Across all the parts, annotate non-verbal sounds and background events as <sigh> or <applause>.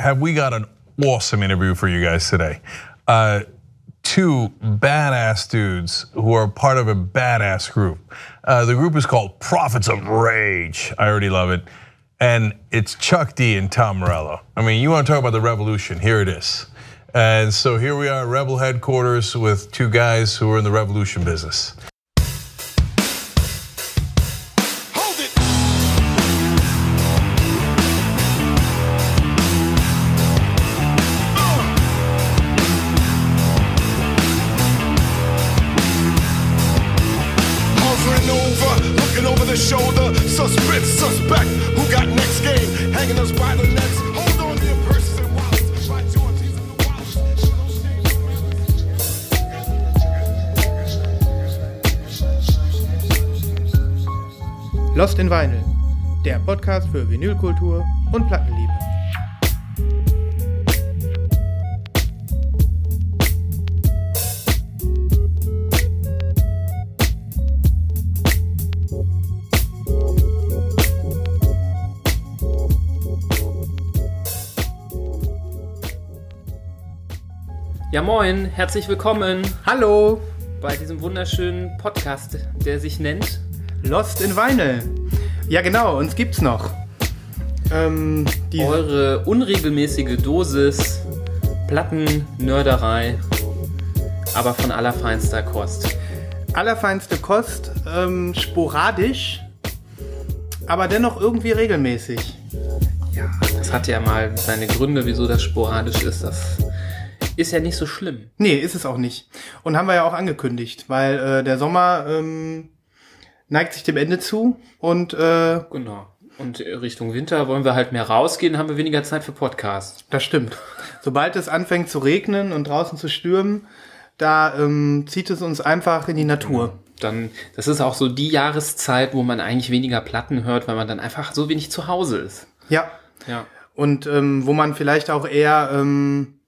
have we got an awesome interview for you guys today. Uh, two badass dudes who are part of a badass group. Uh, the group is called Prophets of Rage. I already love it. And it's Chuck D and Tom Morello. I mean, you want to talk about the revolution? Here it is. And so here we are, Rebel headquarters, with two guys who are in the revolution business. Podcast für Vinylkultur und Plattenliebe. Ja moin, herzlich willkommen Hallo, bei diesem wunderschönen Podcast, der sich nennt Lost in Vinyl. Ja genau, uns gibt's noch. Ähm, die Eure unregelmäßige Dosis Platten-Nörderei, aber von allerfeinster Kost. allerfeinste Kost, ähm, sporadisch, aber dennoch irgendwie regelmäßig. Ja, das hat ja mal seine Gründe, wieso das sporadisch ist. Das ist ja nicht so schlimm. Nee, ist es auch nicht. Und haben wir ja auch angekündigt, weil äh, der Sommer ähm, neigt sich dem Ende zu und äh, Genau. Und Richtung Winter wollen wir halt mehr rausgehen, haben wir weniger Zeit für Podcasts. Das stimmt. Sobald es anfängt zu regnen und draußen zu stürmen, da ähm, zieht es uns einfach in die Natur. Dann, das ist auch so die Jahreszeit, wo man eigentlich weniger Platten hört, weil man dann einfach so wenig zu Hause ist. Ja. Ja. Und ähm, wo man vielleicht auch eher ähm,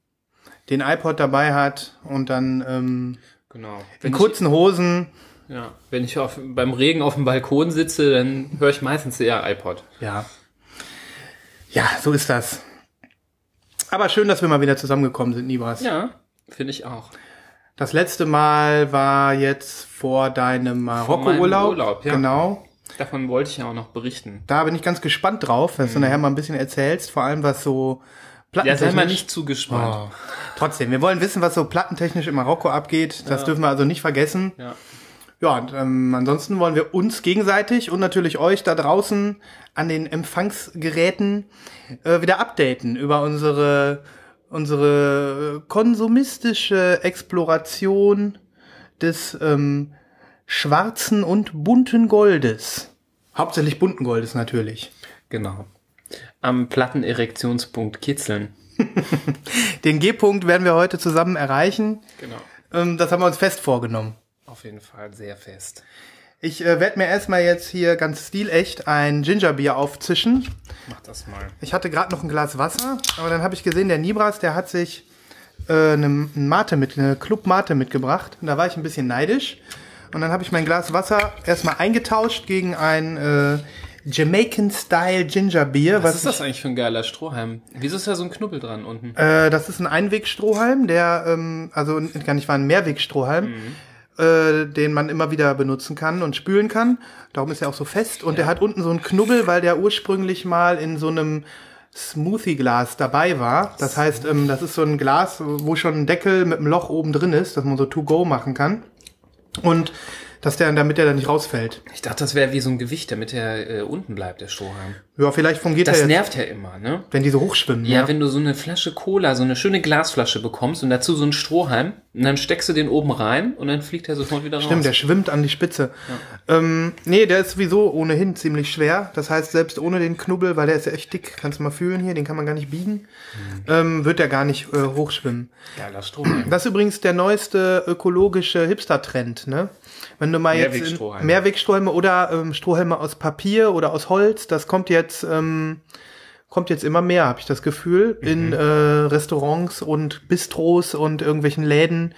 den iPod dabei hat und dann ähm, Genau. in Wenn kurzen Hosen. Ja, wenn ich auf, beim Regen auf dem Balkon sitze, dann höre ich meistens eher iPod. Ja. Ja, so ist das. Aber schön, dass wir mal wieder zusammengekommen sind, Nibras. Ja, finde ich auch. Das letzte Mal war jetzt vor deinem Marokko-Urlaub. Urlaub, ja. Genau. Davon wollte ich ja auch noch berichten. Da bin ich ganz gespannt drauf, dass du nachher mal ein bisschen erzählst, vor allem was so Mhm. Ja, sei mal plattentechnisch- nicht zu gespannt. Oh. Trotzdem, wir wollen wissen, was so plattentechnisch in Marokko abgeht. Das dürfen wir also nicht vergessen. Ja. Ja, und ähm, ansonsten wollen wir uns gegenseitig und natürlich euch da draußen an den Empfangsgeräten äh, wieder updaten über unsere unsere konsumistische Exploration des ähm, schwarzen und bunten Goldes. Hauptsächlich bunten Goldes natürlich. Genau. Am Plattenerektionspunkt kitzeln. <laughs> Den G-Punkt werden wir heute zusammen erreichen. Genau. Ähm, das haben wir uns fest vorgenommen. Auf jeden Fall sehr fest. Ich äh, werde mir erstmal jetzt hier ganz stilecht ein Gingerbier aufzischen. Mach das mal. Ich hatte gerade noch ein Glas Wasser, aber dann habe ich gesehen, der Nibras, der hat sich äh, eine, ein Mate mit, eine Club Mate mitgebracht. Und da war ich ein bisschen neidisch. Und dann habe ich mein Glas Wasser erstmal eingetauscht gegen ein äh, Jamaican-Style Ginger Beer. Was ist das eigentlich für ein geiler Strohhalm? Wieso ist da so ein Knubbel dran unten? Äh, das ist ein Einwegstrohhalm, der, ähm, also gar nicht war ein Mehrwegstrohhalm, äh, den man immer wieder benutzen kann und spülen kann. Darum ist er auch so fest. Und der hat unten so einen Knubbel, weil der ursprünglich mal in so einem Smoothie-Glas dabei war. Das heißt, ähm, das ist so ein Glas, wo schon ein Deckel mit einem Loch oben drin ist, dass man so to-go machen kann. Und dass der, damit der dann nicht rausfällt. Ich dachte, das wäre wie so ein Gewicht, damit der äh, unten bleibt, der Strohhalm. Ja, vielleicht fungiert Das er jetzt, nervt ja immer, ne? wenn die so hochschwimmen. Ja, wenn du so eine Flasche Cola, so eine schöne Glasflasche bekommst und dazu so einen Strohhalm, und dann steckst du den oben rein und dann fliegt er sofort wieder Stimmt, der raus. schwimmt an die Spitze. Ähm, nee, der ist sowieso ohnehin ziemlich schwer. Das heißt, selbst ohne den Knubbel, weil der ist ja echt dick, kannst du mal fühlen hier, den kann man gar nicht biegen, ähm, wird der gar nicht äh, hochschwimmen. Geiler Strohhalm. Das ist übrigens der neueste ökologische Hipster-Trend, ne? Wenn du mal jetzt in- Mehrwegstrohhalme. Oder ähm, Strohhalme aus Papier oder aus Holz, das kommt jetzt ähm, kommt jetzt immer mehr, habe ich das Gefühl, in Mhm. äh, Restaurants und Bistros und irgendwelchen Läden,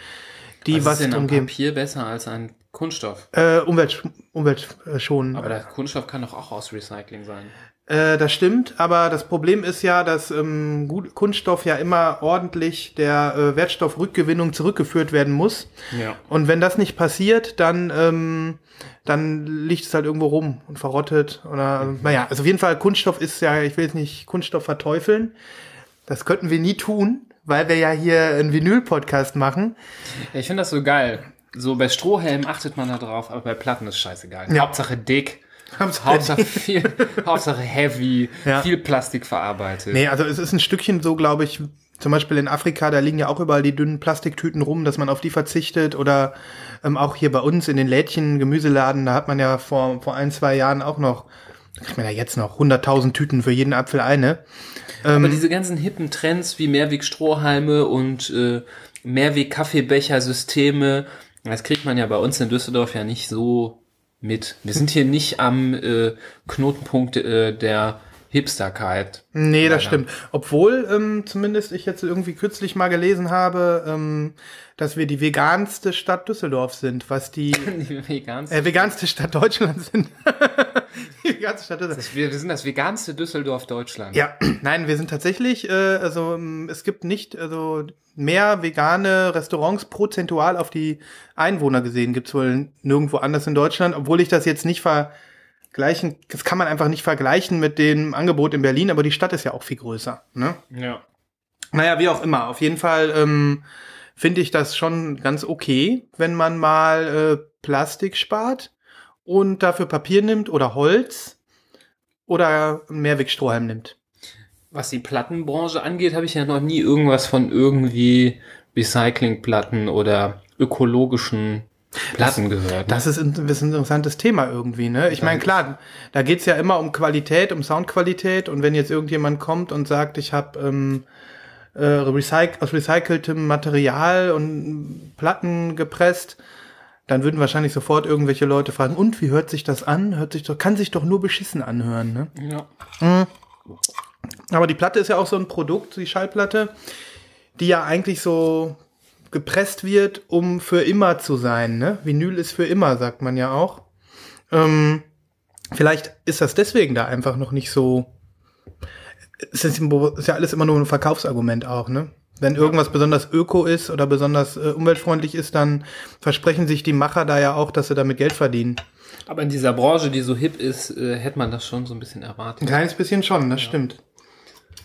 die Was was, ist denn drum am geben. Papier besser als ein Kunststoff? Äh, Umwelt, Umwelt äh. Aber der Kunststoff kann doch auch aus Recycling sein. Äh, das stimmt, aber das Problem ist ja, dass ähm, gut, Kunststoff ja immer ordentlich der äh, Wertstoffrückgewinnung zurückgeführt werden muss. Ja. Und wenn das nicht passiert, dann, ähm, dann liegt es halt irgendwo rum und verrottet. Oder naja, also auf jeden Fall, Kunststoff ist ja, ich will jetzt nicht Kunststoff verteufeln. Das könnten wir nie tun, weil wir ja hier einen Vinyl-Podcast machen. Ich finde das so geil. So bei Strohhelm achtet man da drauf, aber bei Platten ist scheißegal. Ja. Hauptsache dick. Hauptsache <laughs> viel, Hauptsache heavy, Ja. viel Plastik verarbeitet. Nee, also es ist ein Stückchen so, glaube ich, zum Beispiel in Afrika, da liegen ja auch überall die dünnen Plastiktüten rum, dass man auf die verzichtet oder ähm, auch hier bei uns in den Lädchen, Gemüseladen, da hat man ja vor, vor ein, zwei Jahren auch noch, ich meine ja jetzt noch, 100.000 Tüten für jeden Apfel eine. Aber diese ganzen hippen Trends wie Mehrweg-Strohhalme und äh, Mehrweg-Kaffeebecher-Systeme, das kriegt man ja bei uns in Düsseldorf ja nicht so mit. Wir sind hier nicht am äh, Knotenpunkt äh, der Hipsterkeit. Nee, das Leider. stimmt. Obwohl ähm, zumindest ich jetzt irgendwie kürzlich mal gelesen habe, ähm, dass wir die veganste Stadt Düsseldorf sind, was die <laughs> Die veganste, äh, veganste Stadt Deutschlands sind. <laughs> die veganste Stadt Düsseldorf. wir, wir sind das veganste Düsseldorf Deutschland. Ja, <clears throat> nein, wir sind tatsächlich, äh, also ähm, es gibt nicht, also mehr vegane Restaurants prozentual auf die Einwohner gesehen, gibt's wohl nirgendwo anders in Deutschland, obwohl ich das jetzt nicht vergleichen, das kann man einfach nicht vergleichen mit dem Angebot in Berlin, aber die Stadt ist ja auch viel größer. Ne? ja. Naja, wie auch immer, auf jeden Fall ähm, finde ich das schon ganz okay, wenn man mal äh, Plastik spart und dafür Papier nimmt oder Holz oder einen Mehrwegstrohhalm nimmt. Was die Plattenbranche angeht, habe ich ja noch nie irgendwas von irgendwie Recyclingplatten oder ökologischen Platten gehört. Das ist, ein, das ist ein interessantes Thema irgendwie, ne? Ich meine, klar, da geht's ja immer um Qualität, um Soundqualität und wenn jetzt irgendjemand kommt und sagt, ich habe ähm, äh, recyc aus recyceltem Material und Platten gepresst, dann würden wahrscheinlich sofort irgendwelche Leute fragen, und wie hört sich das an? Hört sich doch, kann sich doch nur beschissen anhören, ne? ja. Aber die Platte ist ja auch so ein Produkt, die Schallplatte, die ja eigentlich so gepresst wird, um für immer zu sein. Ne? Vinyl ist für immer, sagt man ja auch. Ähm, vielleicht ist das deswegen da einfach noch nicht so. Es ist, ist ja alles immer nur ein Verkaufsargument auch, ne? Wenn irgendwas besonders öko ist oder besonders äh, umweltfreundlich ist, dann versprechen sich die Macher da ja auch, dass sie damit Geld verdienen. Aber in dieser Branche, die so hip ist, äh, hätte man das schon so ein bisschen Ein erwartet. kleines bisschen schon, das stimmt.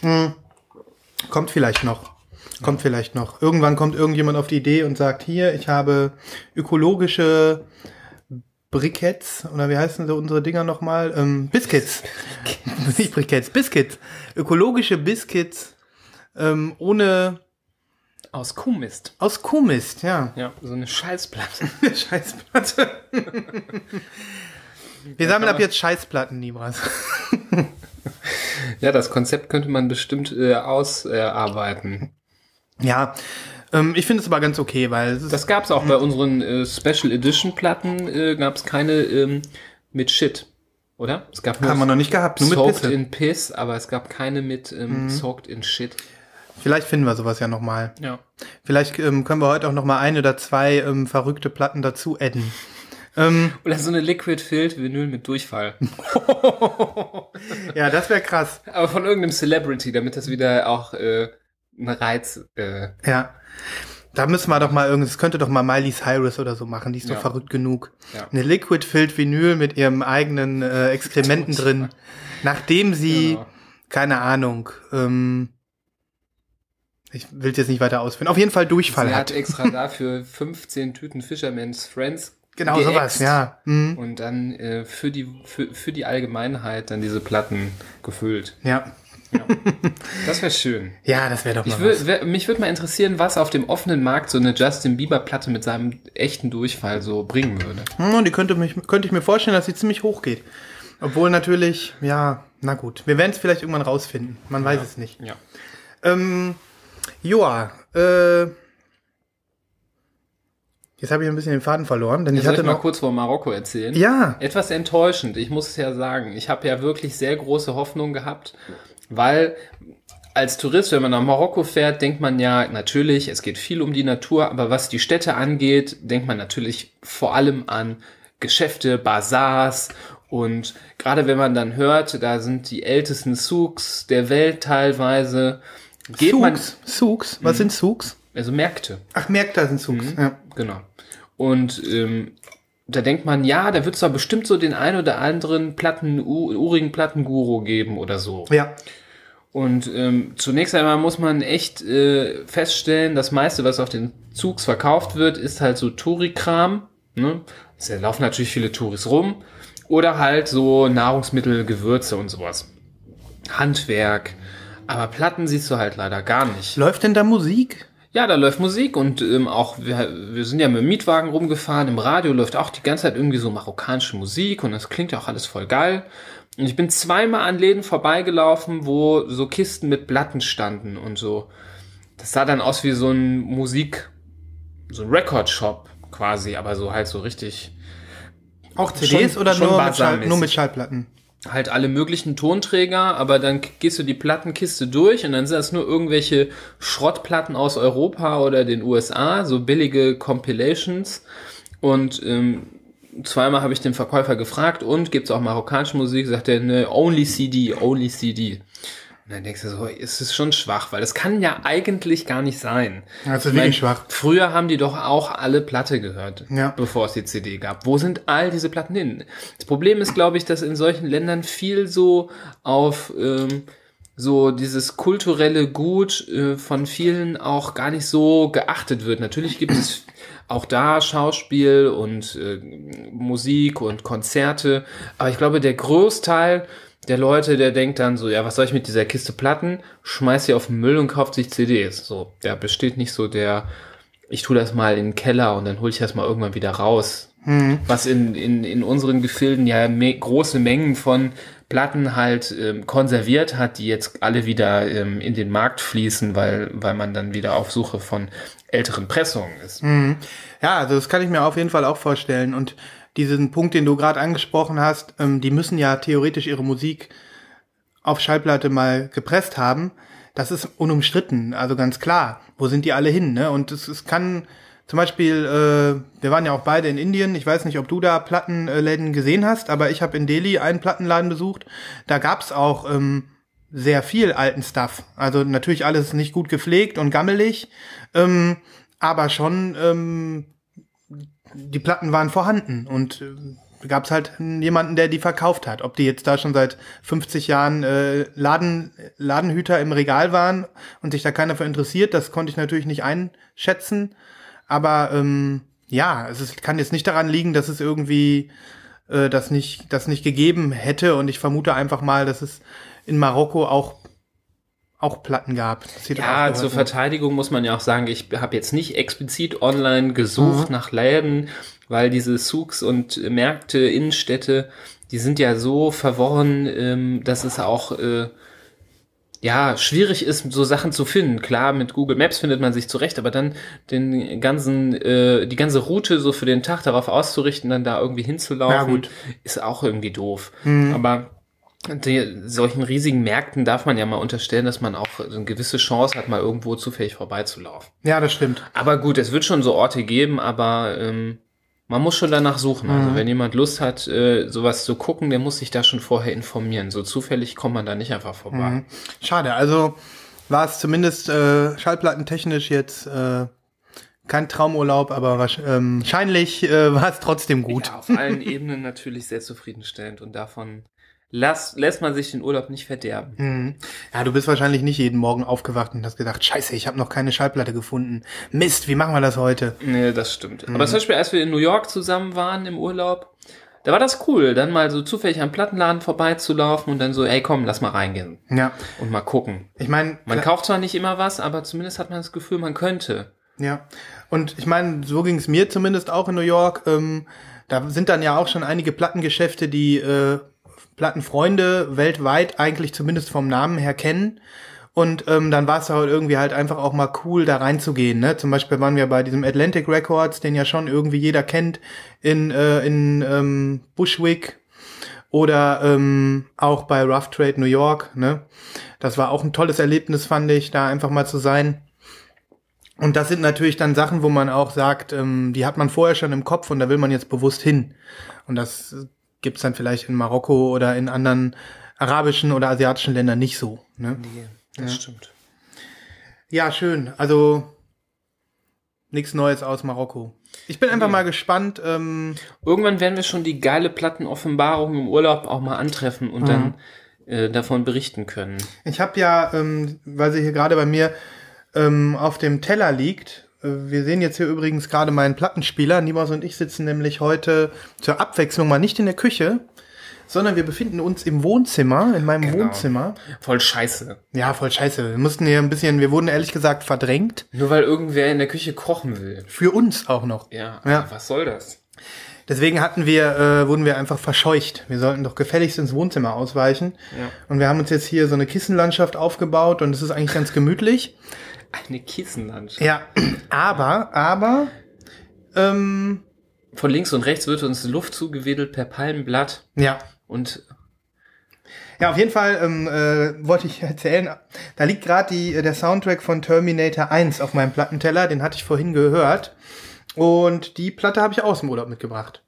Hm. Kommt vielleicht noch. Kommt vielleicht noch. Irgendwann kommt irgendjemand auf die Idee und sagt, hier, ich habe ökologische Briketts, oder wie heißen so unsere Dinger nochmal? Ähm, Biscuits. <laughs> <laughs> Nicht Briketts, Biscuits. Ökologische Biscuits ähm, ohne, Aus Kuhmist. aus Kuhmist, ja. Ja, so eine Scheißplatte. <laughs> Scheißplatte. Wir sammeln ab jetzt Scheißplatten, Nibras. Ja, das Konzept könnte man bestimmt äh, ausarbeiten. Ja, ähm, ich finde es aber ganz okay, weil es ist Das gab's auch bei unseren äh, Special Edition Platten, äh, gab's keine ähm, mit Shit, oder? Es gab haben wir noch nicht gehabt, nur mit Soaked. Mhm. in Piss, aber es gab keine mit ähm, Soaked in Shit. Vielleicht finden wir sowas ja nochmal. Ja. Vielleicht ähm, können wir heute auch nochmal ein oder zwei ähm, verrückte Platten dazu adden. Ähm, <laughs> Oder so eine Liquid Filled Vinyl mit Durchfall. <laughs> ja, das wäre krass. aber von irgendeinem Celebrity, damit das wieder auch äh, ein Reiz. Äh, Ja. Da müssen wir doch mal irgendwas, das könnte doch mal Miley Cyrus oder so machen, die ist Ja. doch verrückt genug. Ja. Eine Liquid-Filled Vinyl mit ihrem eigenen äh, Exkrementen drin. Nachdem sie, Genau. keine Ahnung, ähm, ich will jetzt nicht weiter ausführen, auf jeden Fall Durchfall sie hat. hat extra dafür 15 Tüten Fisherman's Friends. Genau geäxt sowas, ja. Mhm. Und dann äh, für, die, für, für die Allgemeinheit dann diese Platten gefüllt. Ja. Das wäre schön. Ja, das wäre doch mal Ich wür, wär, mich würde mal interessieren, was auf dem offenen Markt so eine Justin Bieber Platte mit seinem echten Durchfall so bringen würde. Hm, Und die könnte, mich, könnte ich mir vorstellen, dass sie ziemlich hoch geht. Obwohl natürlich, ja, na gut. Wir werden es vielleicht irgendwann rausfinden. Man weiß es nicht. Ja. Ähm, Joa, äh, jetzt habe ich ein bisschen den Faden verloren, denn ich hatte ich mal noch. kurz vor Marokko erzählen? Ja, Etwas enttäuschend, ich muss es ja sagen. Ich habe ja wirklich sehr große Hoffnung gehabt, weil als Tourist, wenn man nach Marokko fährt, denkt man ja natürlich, es geht viel um die Natur, aber was die Städte angeht, denkt man natürlich vor allem an Geschäfte, Bazars Und gerade wenn man dann hört, da sind die ältesten Souks der Welt teilweise, geht man, Souks. Souks. Was sind Souks? also Märkte, Ach, Märkte sind Souks. Ja. genau. Und ähm, da denkt man, ja, da wird es doch bestimmt so den ein oder anderen Platten, urigen Plattenguru geben oder so. ja. Und ähm, zunächst einmal muss man echt äh, feststellen, das meiste, was auf den Zugs verkauft wird, ist halt so Touri-Kram. Ne? Da laufen natürlich viele Touris rum. Oder halt so Nahrungsmittel, Gewürze und sowas. Handwerk. Aber Platten siehst du halt leider gar nicht. Läuft denn da Musik? Ja, da läuft Musik und ähm, auch wir, wir sind ja mit dem Mietwagen rumgefahren. Im Radio läuft auch die ganze Zeit irgendwie so marokkanische Musik und das klingt ja auch alles voll geil. Und ich bin zweimal an Läden vorbeigelaufen, wo so Kisten mit Platten standen und so. Das sah dann aus wie so ein Musik, so ein Record-Shop quasi, aber so halt so richtig Auch CDs Schon- oder schon nur, mit Schall, nur mit Schallplatten? Halt alle möglichen Tonträger, aber dann gehst du die Plattenkiste durch und dann sind das nur irgendwelche Schrottplatten aus Europa oder den USA, so billige Compilations. Und ähm, zweimal habe ich den Verkäufer gefragt, und gibt's auch marokkanische Musik? Sagt er, ne, only CD, only CD. Und dann denkst du so, es ist schon schwach, weil das kann ja eigentlich gar nicht sein. Das ist wirklich schwach. Früher haben die doch auch alle Platte gehört, Ja. bevor es die CD gab. Wo sind all diese Platten hin? Das Problem ist, glaube ich, dass in solchen Ländern viel so auf ähm, so dieses kulturelle Gut äh, von vielen auch gar nicht so geachtet wird. Natürlich gibt es auch da Schauspiel und äh, Musik und Konzerte, aber ich glaube, der Großteil der Leute, der denkt dann so, ja, was soll ich mit dieser Kiste Platten? Schmeißt sie auf den Müll und kauft sich CDs. So, da besteht nicht so der, ich tue das mal in den Keller und dann hole ich das mal irgendwann wieder raus. Was in, in, in unseren Gefilden ja me große Mengen von Platten halt ähm, konserviert hat, die jetzt alle wieder ähm, in den Markt fließen, weil, weil man dann wieder auf Suche von älteren Pressungen ist. Ja, also das kann ich mir auf jeden Fall auch vorstellen. Und diesen Punkt, den du gerade angesprochen hast, ähm, die müssen ja theoretisch ihre Musik auf Schallplatte mal gepresst haben. Das ist unumstritten, also ganz klar. Wo sind die alle hin? Ne? Und es, es kann zum Beispiel, äh, wir waren ja auch beide in Indien. Ich weiß nicht, ob du da Plattenläden gesehen hast, aber ich habe in Delhi einen Plattenladen besucht. Da gab's auch ähm, sehr viel alten Stuff. Also natürlich alles nicht gut gepflegt und gammelig, ähm, aber schon ähm, die Platten waren vorhanden und äh, gab es halt jemanden, der die verkauft hat. Ob die jetzt da schon seit 50 Jahren äh, Laden, Ladenhüter im Regal waren und sich da keiner für interessiert, das konnte ich natürlich nicht einschätzen. Aber ähm, ja, es ist, kann jetzt nicht daran liegen, dass es irgendwie äh, das nicht, das nicht gegeben hätte. Und ich vermute einfach mal, dass es in Marokko auch auch Platten gab. Ja, zur. Verteidigung muss man ja auch sagen, ich habe jetzt nicht explizit online gesucht nach Läden, weil diese Souks und Märkte, Innenstädte, die sind ja so verworren, ähm, dass es auch äh, ja schwierig ist, so Sachen zu finden. Klar, mit Google Maps findet man sich zurecht, aber dann den ganzen, äh, die ganze Route so für den Tag darauf auszurichten, dann da irgendwie hinzulaufen, ist auch irgendwie doof. Aber die, solchen riesigen Märkten darf man ja mal unterstellen, dass man auch eine gewisse Chance hat, mal irgendwo zufällig vorbeizulaufen. Ja, das stimmt. Aber gut, es wird schon so Orte geben, aber ähm, man muss schon danach suchen. Also wenn jemand Lust hat, äh, sowas zu gucken, der muss sich da schon vorher informieren. So zufällig kommt man da nicht einfach vorbei. Schade, also war es zumindest äh, schallplattentechnisch jetzt äh, kein Traumurlaub, aber wahrsch- ähm, wahrscheinlich äh, war es trotzdem gut. Ja, auf allen Ebenen natürlich sehr zufriedenstellend und davon lass, lässt man sich den Urlaub nicht verderben. Mhm. Ja, du bist wahrscheinlich nicht jeden Morgen aufgewacht und hast gedacht, scheiße, ich habe noch keine Schallplatte gefunden. Mist, wie machen wir das heute? Nee, das stimmt. Aber zum Beispiel, als wir in New York zusammen waren im Urlaub, da war das cool, dann mal so zufällig am Plattenladen vorbeizulaufen und dann so, ey komm, lass mal reingehen Ja, und mal gucken. ich meine, Man kauft zwar nicht immer was, aber zumindest hat man das Gefühl, man könnte. Ja, und ich meine, so ging es mir zumindest auch in New York. Ähm, da sind dann ja auch schon einige Plattengeschäfte, die äh, Plattenfreunde weltweit eigentlich zumindest vom Namen her kennen. Und ähm, dann war es halt irgendwie halt einfach auch mal cool, da reinzugehen. Ne? Zum Beispiel waren wir bei diesem Atlantic Records, den ja schon irgendwie jeder kennt, in, äh, in ähm, Bushwick oder ähm, auch bei Rough Trade New York. Ne? Das war auch ein tolles Erlebnis, fand ich, da einfach mal zu sein. Und das sind natürlich dann Sachen, wo man auch sagt, ähm, die hat man vorher schon im Kopf und da will man jetzt bewusst hin. Und das gibt's dann vielleicht in Marokko oder in anderen arabischen oder asiatischen Ländern nicht so. Ne? Das stimmt. Ja, schön. Also nichts Neues aus Marokko. Ich bin einfach mal gespannt. Ähm, Irgendwann werden wir schon die geile Plattenoffenbarung im Urlaub auch mal antreffen und dann äh, davon berichten können. ich habe ja, ähm, weil sie hier gerade bei mir ähm, auf dem Teller liegt. Äh, Wir sehen jetzt hier übrigens gerade meinen Plattenspieler. Niemals und ich sitzen nämlich heute zur Abwechslung mal nicht in der Küche, sondern wir befinden uns im Wohnzimmer, in meinem Wohnzimmer. Voll scheiße. Ja, voll scheiße. Wir mussten hier ein bisschen, wir wurden ehrlich gesagt verdrängt. Nur weil irgendwer in der Küche kochen will. Für uns auch noch. Ja, Ja. was soll das? Deswegen hatten wir, äh, wurden wir einfach verscheucht. Wir sollten doch gefälligst ins Wohnzimmer ausweichen. Ja. Und wir haben uns jetzt hier so eine Kissenlandschaft aufgebaut und es ist eigentlich ganz gemütlich. Eine Kissenlandschaft. Ja, aber, aber, ähm, Von links und rechts wird uns Luft zugewedelt per Palmenblatt ja. und Ja, auf jeden Fall ähm, äh, wollte ich <laughs> erzählen, da liegt gerade äh, der Soundtrack von Terminator 1 auf meinem Plattenteller, den hatte ich vorhin gehört. Und die Platte habe ich aus dem Urlaub mitgebracht.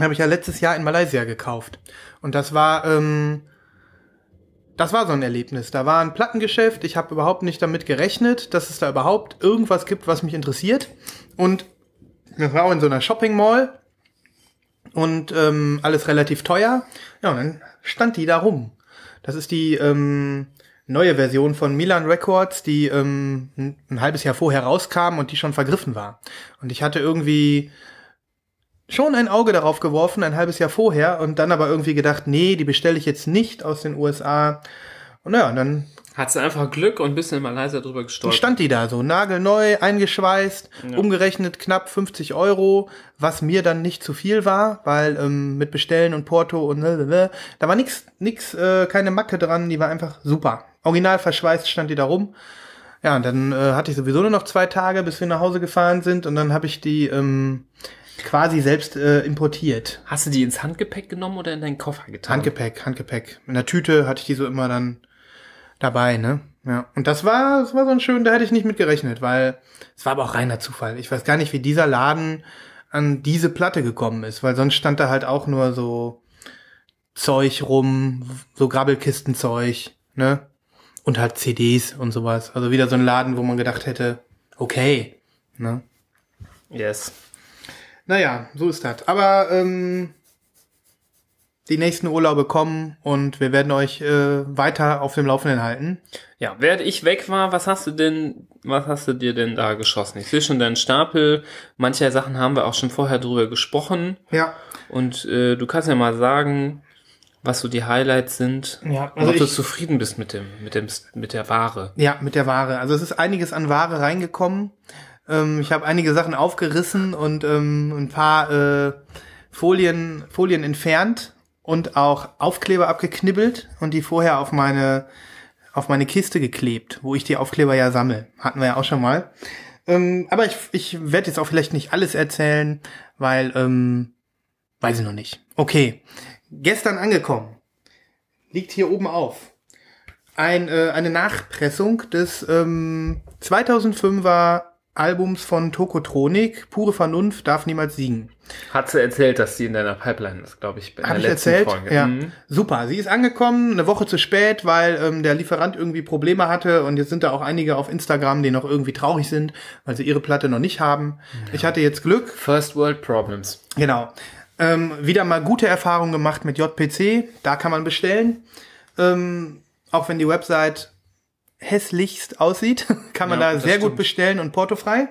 Habe ich ja letztes Jahr in Malaysia gekauft. Und das war, ähm, das war so ein Erlebnis. Da war ein Plattengeschäft, ich habe überhaupt nicht damit gerechnet, dass es da überhaupt irgendwas gibt, was mich interessiert. Und das war auch in so einer Shopping Mall und ähm, alles relativ teuer. Ja, und dann stand die da rum. Das ist die ähm, neue Version von Milan Records, die ähm, ein halbes Jahr vorher rauskam und die schon vergriffen war. Und ich hatte irgendwie schon ein Auge darauf geworfen, ein halbes Jahr vorher, und dann aber irgendwie gedacht, nee, die bestelle ich jetzt nicht aus den USA. Und ja, und dann hat sie einfach Glück und ein bisschen in Malaysia drüber gestolpert. stand die da so, nagelneu, eingeschweißt, umgerechnet knapp 50 Euro, was mir dann nicht zu viel war, weil ähm, mit Bestellen und Porto und ne, da war nix, nix, äh, keine Macke dran, die war einfach super. Original verschweißt stand die da rum. Ja, und dann äh, hatte ich sowieso nur noch zwei Tage, bis wir nach Hause gefahren sind und dann habe ich die ähm, quasi selbst äh, importiert. Hast du die ins Handgepäck genommen oder in deinen Koffer getan? Handgepäck, Handgepäck. In der Tüte hatte ich die so immer dann dabei, ne? Ja. Und das war, das war so ein schön, da hätte ich nicht mit gerechnet, weil es war aber auch reiner Zufall. Ich weiß gar nicht, wie dieser Laden an diese Platte gekommen ist, weil sonst stand da halt auch nur so Zeug rum, so Grabbelkistenzeug, ne? Und halt CDs und sowas. Also wieder so ein Laden, wo man gedacht hätte, okay, ne? Yes. Naja, so ist das. Aber ähm, die nächsten Urlaube kommen und wir werden euch äh, weiter auf dem Laufenden halten. Ja, während ich weg war, was hast du denn, was hast du dir denn da geschossen? Ich sehe schon deinen Stapel. Manche Sachen haben wir auch schon vorher drüber gesprochen. Ja. Und äh, du kannst ja mal sagen, was so die Highlights sind. Ja, und also ob du ich- zufrieden bist mit dem, mit dem, mit der Ware. Ja, mit der Ware. Also es ist einiges an Ware reingekommen. Ähm, ich habe einige Sachen aufgerissen und ähm, ein paar äh, Folien, Folien entfernt und auch Aufkleber abgeknibbelt und die vorher auf meine auf meine Kiste geklebt, wo ich die Aufkleber ja sammle. Hatten wir ja auch schon mal. Ähm, aber ich, ich werde jetzt auch vielleicht nicht alles erzählen, weil, ähm, weiß ich noch nicht. Okay, gestern angekommen. Liegt hier oben auf. Ein, äh, eine Nachpressung des ähm, 2005er Albums von Tokotronik, Pure Vernunft darf niemals siegen. Hat sie erzählt, dass sie in deiner Pipeline ist, glaube ich, Habe der ich letzten erzählt? Folge. Ja. Mhm. Super. Sie ist angekommen, eine Woche zu spät, weil ähm, der Lieferant irgendwie Probleme hatte und jetzt sind da auch einige auf Instagram, die noch irgendwie traurig sind, weil sie ihre Platte noch nicht haben. Ich hatte jetzt Glück. First World Problems. Genau. Ähm, wieder mal gute Erfahrungen gemacht mit JPC. Da kann man bestellen. Ähm, auch wenn die Website hässlichst aussieht, <laughs> kann man Ja, da sehr gut stimmt. bestellen und portofrei.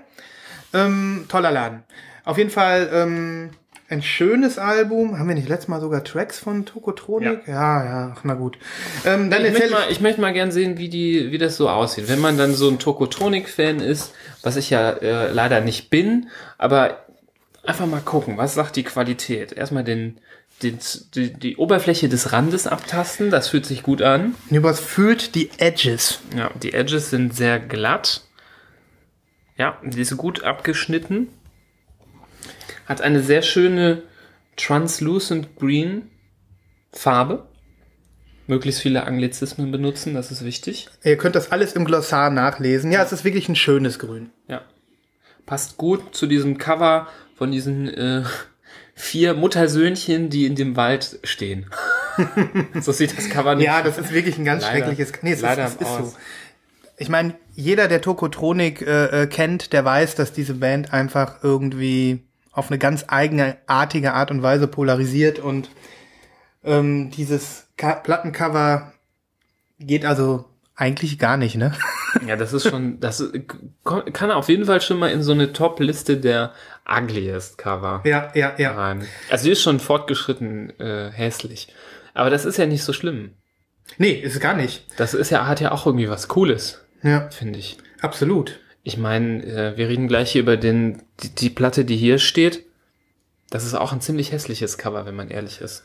Ähm, toller Laden. Auf jeden Fall ähm, ein schönes Album. Haben wir nicht letztes Mal sogar Tracks von Tokotronik? Ja, ja, ach, na gut. Ähm, dann Ich möchte, erzähl mal, ich möchte mal gern sehen, wie, die, wie das so aussieht. Wenn man dann so ein Tokotronik-Fan ist, was ich ja äh, leider nicht bin, aber einfach mal gucken, was sagt die Qualität? Erstmal den, den, die, die Oberfläche des Randes abtasten, das fühlt sich gut an. Nübers fühlt die Edges. Ja, die Edges sind sehr glatt. Ja, die ist gut abgeschnitten. Hat eine sehr schöne translucent green Farbe. Möglichst viele Anglizismen benutzen, das ist wichtig. Ihr könnt das alles im Glossar nachlesen. Ja, es ist wirklich ein schönes Grün. Ja. Passt gut zu diesem Cover von diesen äh, vier Muttersöhnchen, die in dem Wald stehen. <laughs> so sieht das Cover nicht. Ja, das ist wirklich ein ganz Leider. schreckliches. Nee, es Leider ist, ist so. Ich meine, jeder, der Tokotronik äh, äh, kennt, der weiß, dass diese Band einfach irgendwie auf eine ganz eigenartige Art und Weise polarisiert und ähm, dieses Ka Plattencover geht also eigentlich gar nicht, ne? Ja, das ist schon, das kann auf jeden Fall schon mal in so eine Top-Liste der ugliest Cover Ja, ja, ja. rein. Also die ist schon fortgeschritten äh, hässlich. Aber das ist ja nicht so schlimm. Nee, ist es gar nicht. Das ist ja, hat ja auch irgendwie was Cooles, Ja, finde ich. absolut. Ich meine, äh, wir reden gleich hier über den, die, die Platte, die hier steht. Das ist auch ein ziemlich hässliches Cover, wenn man ehrlich ist.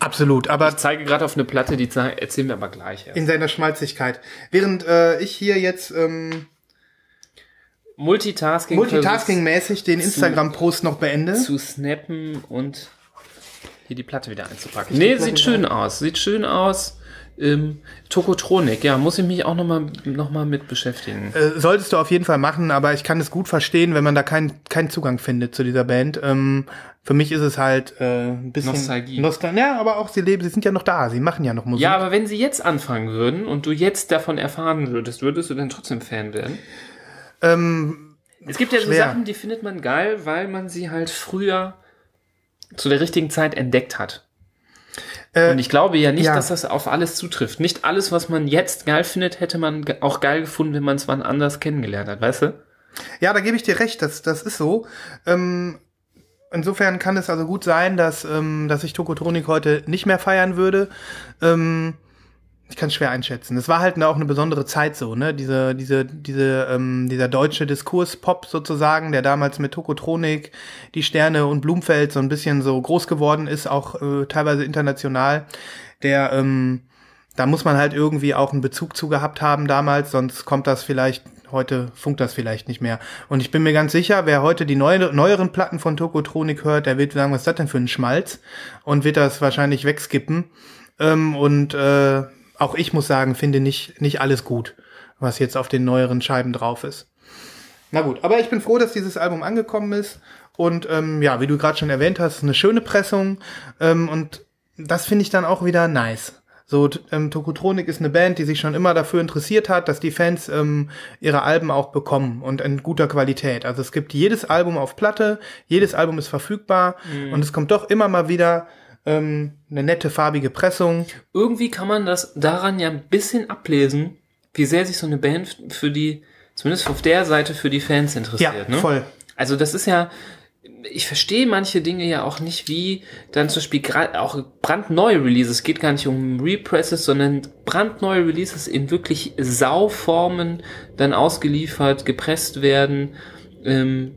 Absolut. Aber Ich zeige gerade auf eine Platte, die erzählen wir aber gleich erst. in seiner Schmalzigkeit. Während äh, ich hier jetzt ähm, Multitasking. Multitasking-mäßig den Instagram-Post noch beende. zu snappen und hier die Platte wieder einzupacken. Nee, sieht schön aus. Sieht schön aus. Ähm, Tokotronik, ja, muss ich mich auch nochmal noch mal mit beschäftigen. Äh, solltest du auf jeden Fall machen, aber ich kann es gut verstehen, wenn man da keinen keinen Zugang findet zu dieser Band. Ähm, für mich ist es halt äh, ein bisschen Nostalgie. Nostal ja, aber auch sie leben, sie sind ja noch da, sie machen ja noch Musik. Ja, aber wenn sie jetzt anfangen würden und du jetzt davon erfahren würdest, würdest du dann trotzdem Fan werden? ähm, Es gibt ja so. Sachen, die findet man geil, weil man sie halt früher zu der richtigen Zeit entdeckt hat. Äh, Und ich glaube ja nicht, ja. dass das auf alles zutrifft. Nicht alles, was man jetzt geil findet, hätte man auch geil gefunden, wenn man es wann anders kennengelernt hat, weißt du? Ja, da gebe ich dir recht, das, das ist so. Ähm, insofern kann es also gut sein, dass, ähm, dass ich Tokotronik heute nicht mehr feiern würde. Ähm, ich kann es schwer einschätzen. Es war halt auch eine besondere Zeit so, ne? Diese, diese, diese, ähm, dieser deutsche Diskurs-Pop sozusagen, der damals mit Tokotronik, die Sterne und Blumfeld so ein bisschen so groß geworden ist, auch äh, teilweise international, der, ähm, da muss man halt irgendwie auch einen Bezug zu gehabt haben damals, sonst kommt das vielleicht, heute funkt das vielleicht nicht mehr. Und ich bin mir ganz sicher, wer heute die neue, neueren Platten von Tokotronik hört, der wird sagen, was ist das denn für ein Schmalz? Und wird das wahrscheinlich wegskippen. Ähm, und äh, auch ich muss sagen, finde nicht, nicht alles gut, was jetzt auf den neueren Scheiben drauf ist. Na gut, aber ich bin froh, dass dieses Album angekommen ist. Und ähm, ja, wie du gerade schon erwähnt hast, eine schöne Pressung. Ähm, und das finde ich dann auch wieder nice. So, ähm, Tokotronik ist eine Band, die sich schon immer dafür interessiert hat, dass die Fans ähm, ihre Alben auch bekommen und in guter Qualität. Also es gibt jedes Album auf Platte, jedes Album ist verfügbar und es kommt doch immer mal wieder ähm, eine nette farbige Pressung. Irgendwie kann man das daran ja ein bisschen ablesen, wie sehr sich so eine Band für die, zumindest auf der Seite für die Fans interessiert. Ja, ne? voll. Also das ist ja, ich verstehe manche Dinge ja auch nicht, wie dann zum Beispiel auch brandneue Releases, es geht gar nicht um Represses, sondern brandneue Releases in wirklich Sauformen dann ausgeliefert, gepresst werden, ähm,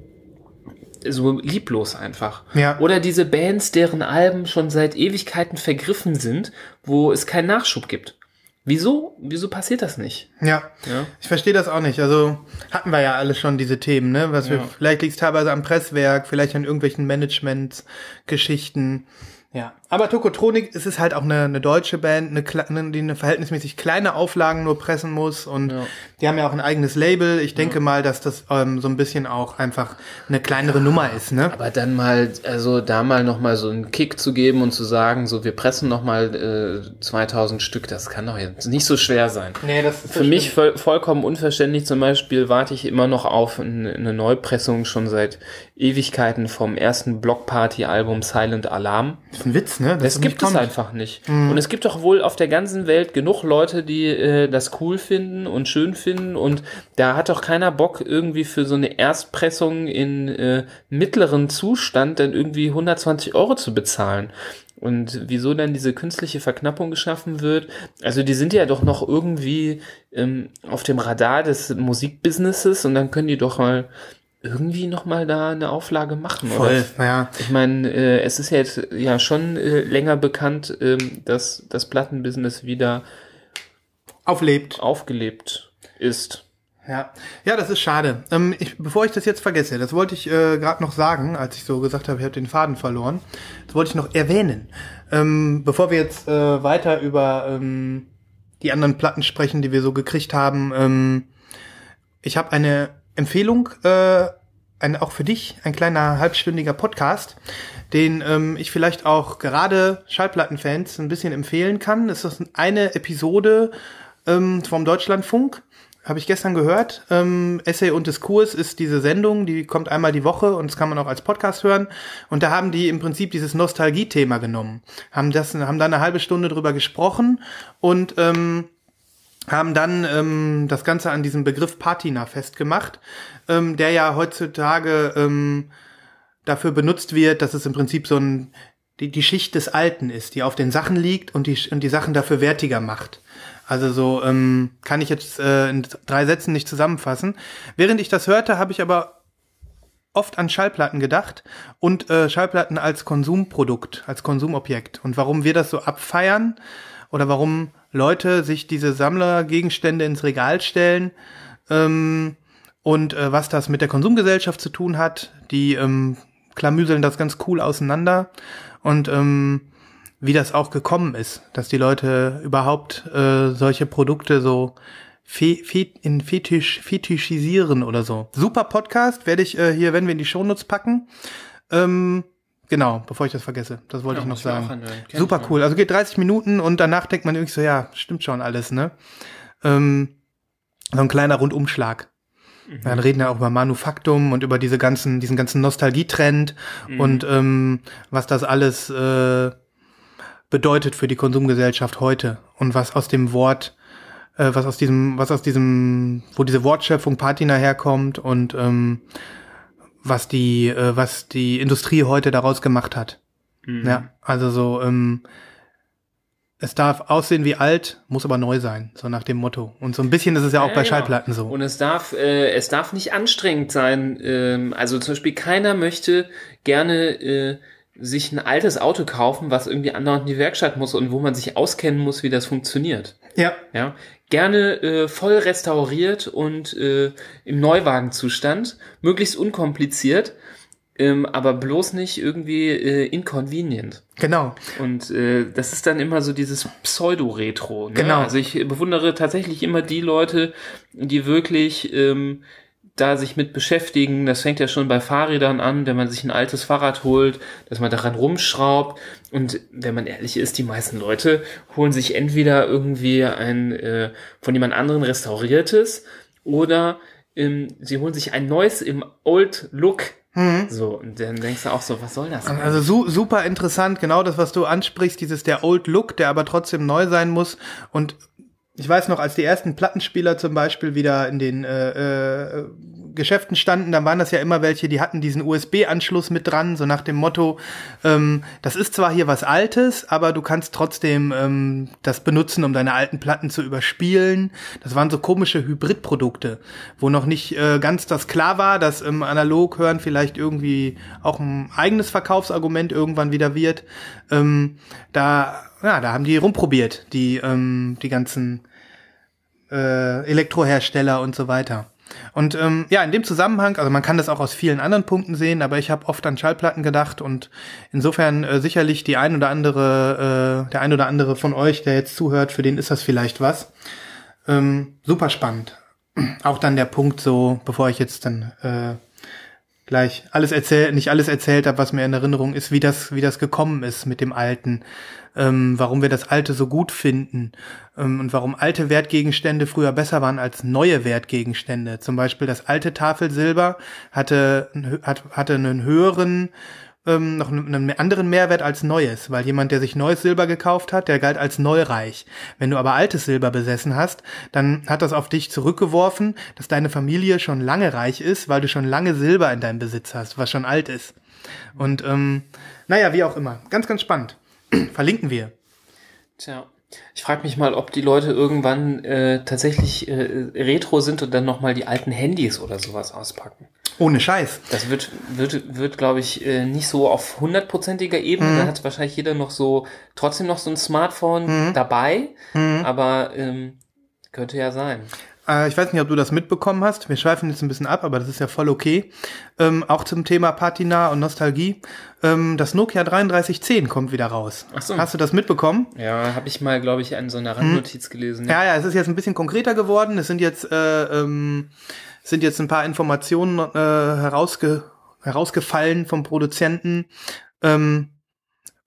so lieblos einfach. Ja. Oder diese Bands, deren Alben schon seit Ewigkeiten vergriffen sind, wo es keinen Nachschub gibt. Wieso? Wieso passiert das nicht? Ja, Ja. ich verstehe das auch nicht. Also hatten wir ja alle schon diese Themen, ne? Was wir Ja. vielleicht liegt teilweise am Presswerk, vielleicht an irgendwelchen Managementsgeschichten. Ja, aber Tokotronik es ist halt auch eine, eine deutsche Band, eine, die eine verhältnismäßig kleine Auflagen nur pressen muss und Ja. die haben ja auch ein eigenes Label. Ich denke mal, dass das ähm, so ein bisschen auch einfach eine kleinere Nummer ist, ne? Aber dann mal, also da mal nochmal so einen Kick zu geben und zu sagen, so wir pressen nochmal äh, 2000 Stück, das kann doch jetzt nicht so schwer sein. Nee, das ist Für mich voll, vollkommen unverständlich zum Beispiel warte ich immer noch auf eine, eine Neupressung schon seit Ewigkeiten vom ersten Blockparty-Album Silent Alarm. Das ist ein Witz, ne? Das das gibt es einfach nicht. Und es gibt doch wohl auf der ganzen Welt genug Leute, die äh, das cool finden und schön finden. Und da hat doch keiner Bock, irgendwie für so eine Erstpressung in äh, mittleren Zustand dann irgendwie 120 Euro zu bezahlen. Und wieso dann diese künstliche Verknappung geschaffen wird, also die sind ja doch noch irgendwie ähm, auf dem Radar des Musikbusinesses und dann können die doch mal irgendwie noch mal da eine Auflage machen. oder? Voll, ja. Ich meine, äh, es ist ja jetzt ja schon äh, länger bekannt, ähm, dass das Plattenbusiness wieder Auflebt. aufgelebt ist. Ja, ja, das ist schade. Ähm, ich, bevor ich das jetzt vergesse, das wollte ich äh, gerade noch sagen, als ich so gesagt habe, ich habe den Faden verloren. Das wollte ich noch erwähnen. Ähm, bevor wir jetzt äh, weiter über ähm, die anderen Platten sprechen, die wir so gekriegt haben. Ähm, ich habe eine Empfehlung äh, ein, auch für dich ein kleiner halbstündiger Podcast, den ähm, ich vielleicht auch gerade Schallplattenfans ein bisschen empfehlen kann. Es ist eine Episode ähm, vom Deutschlandfunk. Habe ich gestern gehört. Ähm, Essay und Diskurs ist diese Sendung, die kommt einmal die Woche und das kann man auch als Podcast hören. Und da haben die im Prinzip dieses Nostalgie-Thema genommen, haben das, haben da eine halbe Stunde drüber gesprochen und ähm, haben dann ähm, das Ganze an diesem Begriff Patina festgemacht, ähm, der ja heutzutage ähm, dafür benutzt wird, dass es im Prinzip so ein die, die Schicht des Alten ist, die auf den Sachen liegt und die, und die Sachen dafür wertiger macht. Also so ähm, kann ich jetzt äh, in drei Sätzen nicht zusammenfassen. Während ich das hörte, habe ich aber oft an Schallplatten gedacht und äh, Schallplatten als Konsumprodukt, als Konsumobjekt und warum wir das so abfeiern oder warum Leute sich diese Sammlergegenstände ins Regal stellen ähm, und äh, was das mit der Konsumgesellschaft zu tun hat. Die ähm, klamüseln das ganz cool auseinander und ähm, wie das auch gekommen ist, dass die Leute überhaupt äh, solche Produkte so fe fe in Fetisch fetischisieren oder so. Super Podcast, werde ich äh, hier, wenn wir in die Shownotes packen. Ähm, genau, bevor ich das vergesse, das wollte Ja, ich noch sagen. Super cool. Also geht 30 Minuten und danach denkt man irgendwie so, ja, stimmt schon alles, ne? Ähm, so ein kleiner Rundumschlag. Mhm. Dann reden ja auch über Manufaktum und über diese ganzen, diesen ganzen Nostalgietrend Mhm. und ähm, was das alles äh, bedeutet für die Konsumgesellschaft heute und was aus dem Wort, äh, was aus diesem, was aus diesem, wo diese Wortschöpfung Patina herkommt und ähm, was die, äh, was die Industrie heute daraus gemacht hat. Mhm. Ja, also so, ähm, es darf aussehen wie alt, muss aber neu sein, so nach dem Motto. Und so ein bisschen ist es ja auch Ja, bei genau. Schallplatten so. Und es darf, äh, es darf nicht anstrengend sein. Ähm, also zum Beispiel keiner möchte gerne äh, sich ein altes Auto kaufen, was irgendwie andauernd in die Werkstatt muss und wo man sich auskennen muss, wie das funktioniert. ja, Ja, gerne äh, voll restauriert und äh, im Neuwagenzustand, möglichst unkompliziert, ähm, aber bloß nicht irgendwie äh, inconvenient. genau. Und äh, das ist dann immer so dieses Pseudo-Retro. Ne? Genau. Also ich bewundere tatsächlich immer die Leute, die wirklich ähm, da sich mit beschäftigen. Das fängt ja schon bei Fahrrädern an, wenn man sich ein altes Fahrrad holt, dass man daran rumschraubt. Und wenn man ehrlich ist, die meisten Leute holen sich entweder irgendwie ein äh, von jemand anderen restauriertes oder ähm, sie holen sich ein neues im Old Look. So, und dann denkst du auch so, was soll das? denn? Also su super interessant, genau das, was du ansprichst, dieses der Old Look, der aber trotzdem neu sein muss. Und ich weiß noch, als die ersten Plattenspieler zum Beispiel wieder in den äh, äh, Geschäften standen, dann waren das ja immer welche, die hatten diesen USB-Anschluss mit dran, so nach dem Motto, ähm, das ist zwar hier was Altes, aber du kannst trotzdem ähm, das benutzen, um deine alten Platten zu überspielen. Das waren so komische Hybridprodukte, wo noch nicht äh, ganz das klar war, dass im Analog-Hören vielleicht irgendwie auch ein eigenes Verkaufsargument irgendwann wieder wird. Ähm, da, ja, da haben die rumprobiert, die, ähm, die ganzen äh, Elektrohersteller und so weiter. Und ähm, ja, in dem Zusammenhang, also man kann das auch aus vielen anderen Punkten sehen, aber ich habe oft an Schallplatten gedacht und insofern äh, sicherlich die ein oder andere, äh, der ein oder andere von euch, der jetzt zuhört, für den ist das vielleicht was. Ähm, super spannend. Auch dann der Punkt so, bevor ich jetzt dann äh, gleich alles erzählt, nicht alles erzählt habe, was mir in Erinnerung ist, wie das, wie das gekommen ist mit dem Alten, ähm, warum wir das Alte so gut finden ähm, und warum alte Wertgegenstände früher besser waren als neue Wertgegenstände. Zum Beispiel das alte Tafelsilber hatte, hat, hatte einen höheren ähm, noch einen anderen Mehrwert als Neues, weil jemand, der sich neues Silber gekauft hat, der galt als neureich. Wenn du aber altes Silber besessen hast, dann hat das auf dich zurückgeworfen, dass deine Familie schon lange reich ist, weil du schon lange Silber in deinem Besitz hast, was schon alt ist. Und ähm, naja, wie auch immer. Ganz, ganz spannend. <clears throat> Verlinken wir. Tja. Ich frage mich mal, ob die Leute irgendwann äh, tatsächlich äh, retro sind und dann nochmal die alten Handys oder sowas auspacken. Ohne Scheiß. Das wird, wird, wird glaube ich, äh, nicht so auf hundertprozentiger Ebene. Da hat wahrscheinlich jeder noch so, trotzdem noch so ein Smartphone dabei. Aber ähm, könnte ja sein. Äh, ich weiß nicht, ob du das mitbekommen hast. Wir schweifen jetzt ein bisschen ab, aber das ist ja voll okay. Ähm, auch zum Thema Patina und Nostalgie. Ähm, das Nokia 3310 kommt wieder raus. Ach so. Hast du das mitbekommen? Ja, habe ich mal, glaube ich, an so einer Randnotiz gelesen. Ja, ja, es ist jetzt ein bisschen konkreter geworden. Es sind jetzt äh, ähm, sind jetzt ein paar Informationen äh, herausge herausgefallen vom Produzenten. Ähm,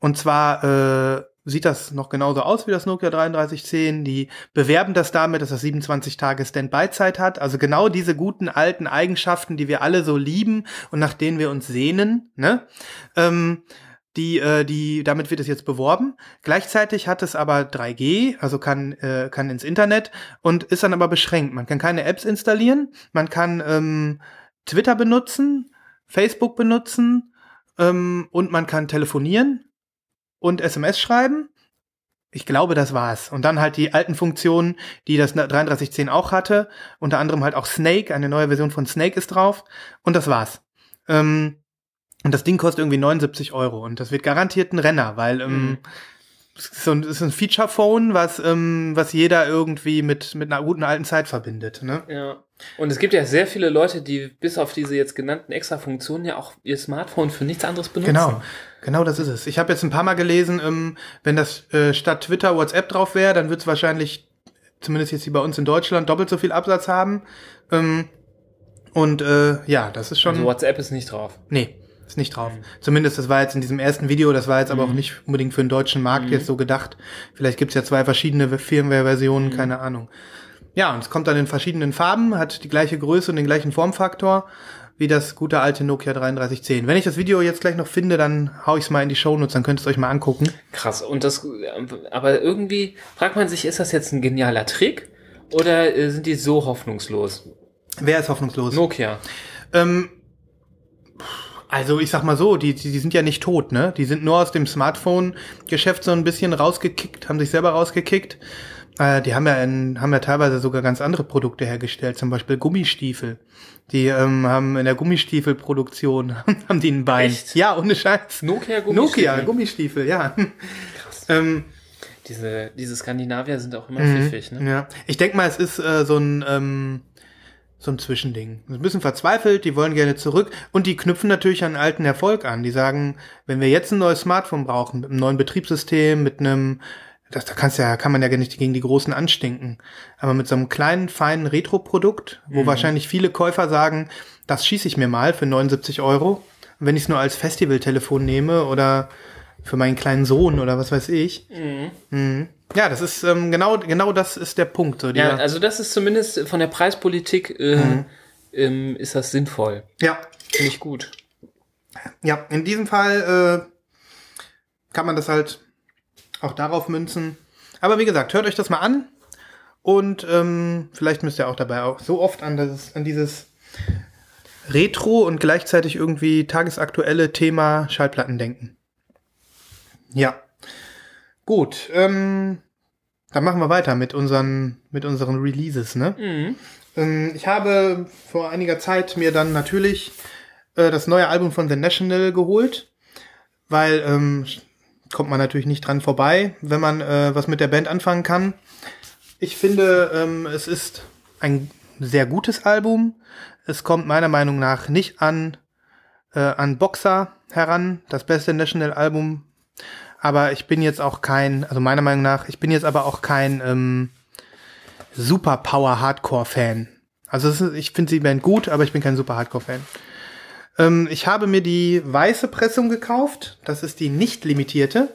und zwar äh, sieht das noch genauso aus wie das Nokia 3310. Die bewerben das damit, dass das 27 Tage Standby-Zeit hat. Also genau diese guten alten Eigenschaften, die wir alle so lieben und nach denen wir uns sehnen. Ne? Ähm, die, äh, die, damit wird es jetzt beworben. Gleichzeitig hat es aber 3G, also kann, äh, kann ins Internet und ist dann aber beschränkt. Man kann keine Apps installieren, man kann ähm, Twitter benutzen, Facebook benutzen ähm, und man kann telefonieren und SMS schreiben. Ich glaube, das war's. Und dann halt die alten Funktionen, die das 3310 auch hatte. Unter anderem halt auch Snake, eine neue Version von Snake ist drauf. Und das war's. Ähm, und das Ding kostet irgendwie 79 Euro. Und das wird garantiert ein Renner, weil ähm, es ist so ein, ist ein Feature-Phone, was, ähm, was jeder irgendwie mit, mit einer guten alten Zeit verbindet. Ne? Ja. Und es gibt ja sehr viele Leute, die bis auf diese jetzt genannten extra Funktionen ja auch ihr Smartphone für nichts anderes benutzen. Genau, genau das ist es. Ich habe jetzt ein paar Mal gelesen, ähm, wenn das äh, statt Twitter WhatsApp drauf wäre, dann wird es wahrscheinlich, zumindest jetzt hier bei uns in Deutschland, doppelt so viel Absatz haben. Ähm, und äh, ja, das ist schon. Also WhatsApp ist nicht drauf. Nee, ist nicht drauf. Zumindest, das war jetzt in diesem ersten Video, das war jetzt aber auch Mhm. nicht unbedingt für den deutschen Markt jetzt so gedacht. Vielleicht gibt's ja zwei verschiedene Firmware-Versionen, Mhm. keine Ahnung. Ja, und es kommt dann in verschiedenen Farben, hat die gleiche Größe und den gleichen Formfaktor wie das gute alte Nokia 3310. Wenn ich das Video jetzt gleich noch finde, dann hau ich's mal in die Shownotes, dann könnt ihr es euch mal angucken. Krass. Und das, aber irgendwie fragt man sich, ist das jetzt ein genialer Trick oder äh, sind die so hoffnungslos? Wer ist hoffnungslos? Nokia. Ähm, also ich sag mal so, die, die, die sind ja nicht tot, ne? Die sind nur aus dem Smartphone-Geschäft so ein bisschen rausgekickt, haben sich selber rausgekickt. Äh, die haben ja, in, haben ja teilweise sogar ganz andere Produkte hergestellt, zum Beispiel Gummistiefel. Die ähm, haben in der Gummistiefelproduktion <laughs> haben die ein Bein. Echt? Ja, ohne Scheiß. Nokia Gummistiefel. Nokia Gummistiefel, ja. ähm, Diese, diese Skandinavier sind auch immer Mhm. pfiffig, ne? Ja, ich denk mal, es ist äh, so ein ähm, so ein Zwischending. Ein bisschen verzweifelt, die wollen gerne zurück und die knüpfen natürlich an alten Erfolg an. Die sagen, wenn wir jetzt ein neues Smartphone brauchen, mit einem neuen Betriebssystem, mit einem das, da kannst ja, kann man ja gar nicht gegen die Großen anstinken. Aber mit so einem kleinen, feinen Retro-Produkt, wo wahrscheinlich viele Käufer sagen, das schieße ich mir mal für 79 Euro. Und wenn ich es nur als Festivaltelefon nehme oder für meinen kleinen Sohn oder was weiß ich. Mhm. Ja, das ist ähm, genau, genau das ist der Punkt. So, Ja, also das ist zumindest von der Preispolitik äh, Mhm. ähm, ist das sinnvoll. ja, Finde ich gut. ja, in diesem Fall äh, kann man das halt auch darauf münzen. Aber wie gesagt, hört euch das mal an und ähm, vielleicht müsst ihr auch dabei auch so oft an, das, an dieses Retro und gleichzeitig irgendwie tagesaktuelle Thema Schallplatten denken. Ja, gut. Ähm, dann machen wir weiter mit unseren mit unseren Releases, ne? Ähm, ich habe vor einiger Zeit mir dann natürlich äh, das neue Album von The National geholt, weil ähm, kommt man natürlich nicht dran vorbei, wenn man äh, was mit der Band anfangen kann. Ich finde, ähm, es ist ein sehr gutes Album. Es kommt meiner Meinung nach nicht an, äh, an Boxer heran, das beste National-Album. Aber ich bin jetzt auch kein, also meiner Meinung nach, ich bin jetzt aber auch kein ähm, Super Power Hardcore Fan. Also ist, ich finde die Band gut, aber ich bin kein Super Hardcore Fan. Ähm, ich habe mir die weiße Pressung gekauft. Das ist die nicht limitierte.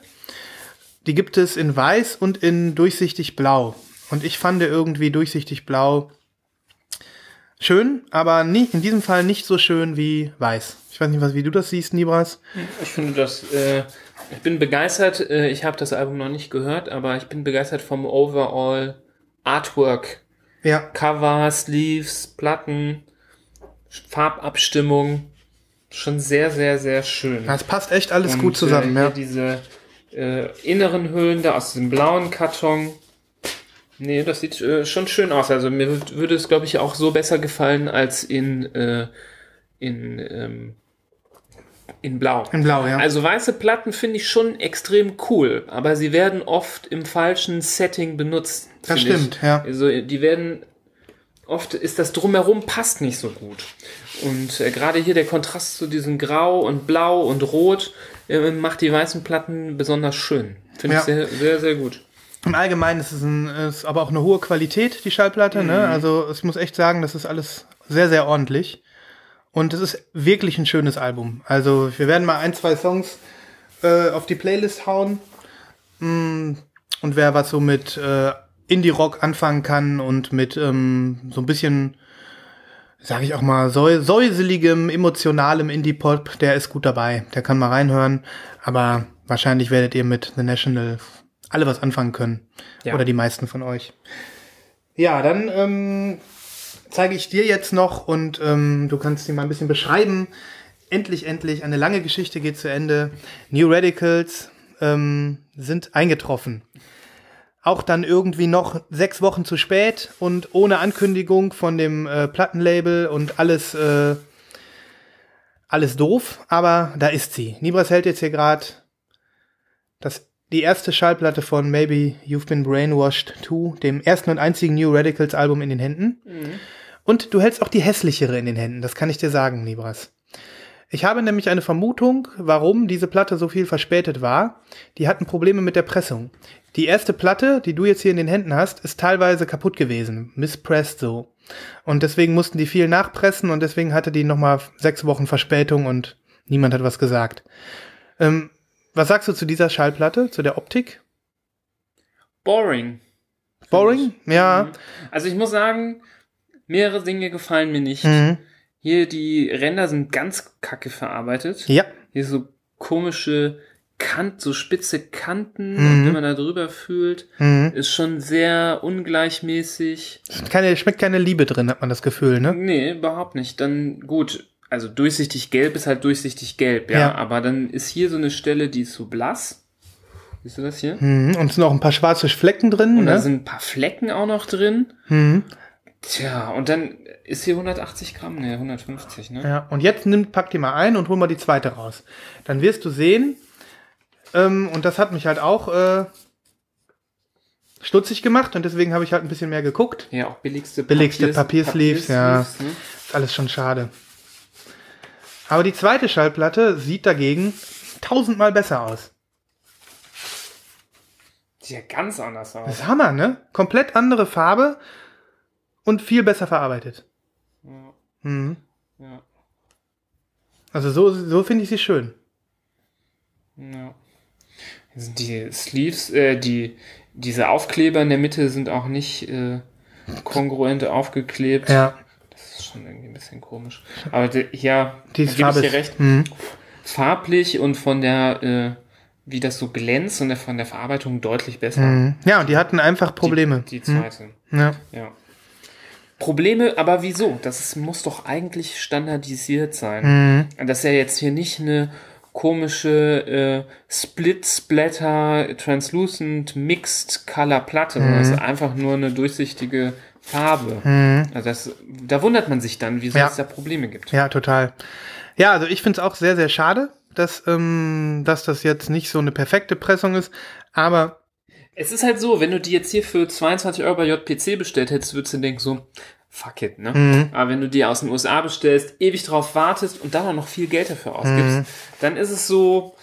Die gibt es in weiß und in durchsichtig blau. Und ich fand irgendwie durchsichtig blau schön, aber nie, in diesem Fall nicht so schön wie weiß. Ich weiß nicht, was, wie du das siehst, Nibras. Ich finde das, äh, ich bin begeistert, äh, ich habe das Album noch nicht gehört, aber ich bin begeistert vom Overall Artwork. Ja, Cover, Sleeves, Platten, Farbabstimmung. Schon sehr, sehr, sehr schön. das passt echt alles Und, gut zusammen, äh, ja. diese äh, inneren Hüllen da aus dem blauen Karton. Nee, das sieht äh, schon schön aus. Also mir würd- würde es, glaube ich, auch so besser gefallen als in, äh, in, ähm, in Blau. In blau, ja. Also weiße Platten finde ich schon extrem cool, aber sie werden oft im falschen Setting benutzt. Das stimmt, ich. ja. Also die werden oft ist das drumherum passt nicht so gut. Und äh, gerade hier der Kontrast zu diesem Grau und Blau und Rot äh, macht die weißen Platten besonders schön. Finde Ja. ich sehr, sehr, sehr gut. Im Allgemeinen ist es ein, ist aber auch eine hohe Qualität, die Schallplatte. Ne? Mhm. Also ich muss echt sagen, das ist alles sehr, sehr ordentlich. Und es ist wirklich ein schönes Album. Also wir werden mal ein, zwei Songs äh, auf die Playlist hauen. Mm, Und wer was so mit äh, Indie-Rock anfangen kann und mit ähm, so ein bisschen, sage ich auch mal, säu säuseligem, emotionalem Indie-Pop, der ist gut dabei. Der kann mal reinhören. Aber wahrscheinlich werdet ihr mit The National alle was anfangen können. Ja. Oder die meisten von euch. Ja, dann ähm, zeige ich dir jetzt noch und ähm, du kannst sie mal ein bisschen beschreiben. Endlich, endlich, eine lange Geschichte geht zu Ende. New Radicals ähm, sind eingetroffen. Auch dann irgendwie noch sechs Wochen zu spät und ohne Ankündigung von dem äh, Plattenlabel und alles, äh, alles doof, aber da ist sie. Nibras hält jetzt hier gerade das die erste Schallplatte von Maybe You've Been Brainwashed 2, dem ersten und einzigen New Radicals Album in den Händen. Und du hältst auch die hässlichere in den Händen, das kann ich dir sagen, Nibras. Ich habe nämlich eine Vermutung, warum diese Platte so viel verspätet war. Die hatten Probleme mit der Pressung. Die erste Platte, die du jetzt hier in den Händen hast, ist teilweise kaputt gewesen, misspressed so. Und deswegen mussten die viel nachpressen und deswegen hatte die nochmal sechs Wochen Verspätung und niemand hat was gesagt. Ähm, was sagst du zu dieser Schallplatte, zu der Optik? Boring. Boring? Ja. Also ich muss sagen, mehrere Dinge gefallen mir nicht. Mhm. Hier die Ränder sind ganz kacke verarbeitet. Ja. Hier so komische Kant, so spitze Kanten Mhm. und wenn man da drüber fühlt, ist schon sehr ungleichmäßig. Keine, schmeckt keine Liebe drin, hat man das Gefühl, ne? Nee, überhaupt nicht. Dann gut, also durchsichtig gelb ist halt durchsichtig gelb, ja. Ja. Aber dann ist hier so eine Stelle, die ist so blass. Siehst du das hier? Mhm. Und es sind auch ein paar schwarze Flecken drin, Und da ne? sind ein paar Flecken auch noch drin. Mhm. Tja, und dann ist hier 180 Gramm, ne, 150, ne? Ja. Und jetzt nimm, pack die mal ein und hol mal die zweite raus. Dann wirst du sehen, ähm, und das hat mich halt auch äh, stutzig gemacht und deswegen habe ich halt ein bisschen mehr geguckt. Ja, auch billigste, Billigste Papiersleeves, ja. ne? Ist alles schon schade. Aber die zweite Schallplatte sieht dagegen tausendmal besser aus. Sieht ja ganz anders aus. Das ist Hammer, ne? Komplett andere Farbe und viel besser verarbeitet. Mhm. Ja, Also so, so finde ich sie schön. ja. Also Die Sleeves, äh, die, diese Aufkleber in der Mitte sind auch nicht äh, kongruent aufgeklebt. Ja. Ist schon irgendwie ein bisschen komisch. Aber die, ja, Die da gebe ich dir ist- recht. Mhm. Farblich und von der, äh, wie das so glänzt und der, von der Verarbeitung deutlich besser. Mhm. Ja, und die hatten einfach Probleme. Die, die zweite. Ja. Ja. Probleme, aber wieso? Das ist, muss doch eigentlich standardisiert sein. Mhm. Das ist ja jetzt hier nicht eine komische äh, Split Splatter Translucent Mixed Color Platte, sondern Mhm. es ist einfach nur eine durchsichtige Farbe. Also das, da wundert man sich dann, wieso Ja. es da Probleme gibt. Ja, total. Ja, also ich finde es auch sehr, sehr schade, dass, ähm, dass das jetzt nicht so eine perfekte Pressung ist. Aber Es ist halt so, wenn du die jetzt hier für 22 Euro bei JPC bestellt hättest, würdest du denken so, fuck it, ne? Mhm. Aber wenn du die aus den USA bestellst, ewig drauf wartest und dann auch noch viel Geld dafür ausgibst, Mhm. dann ist es so,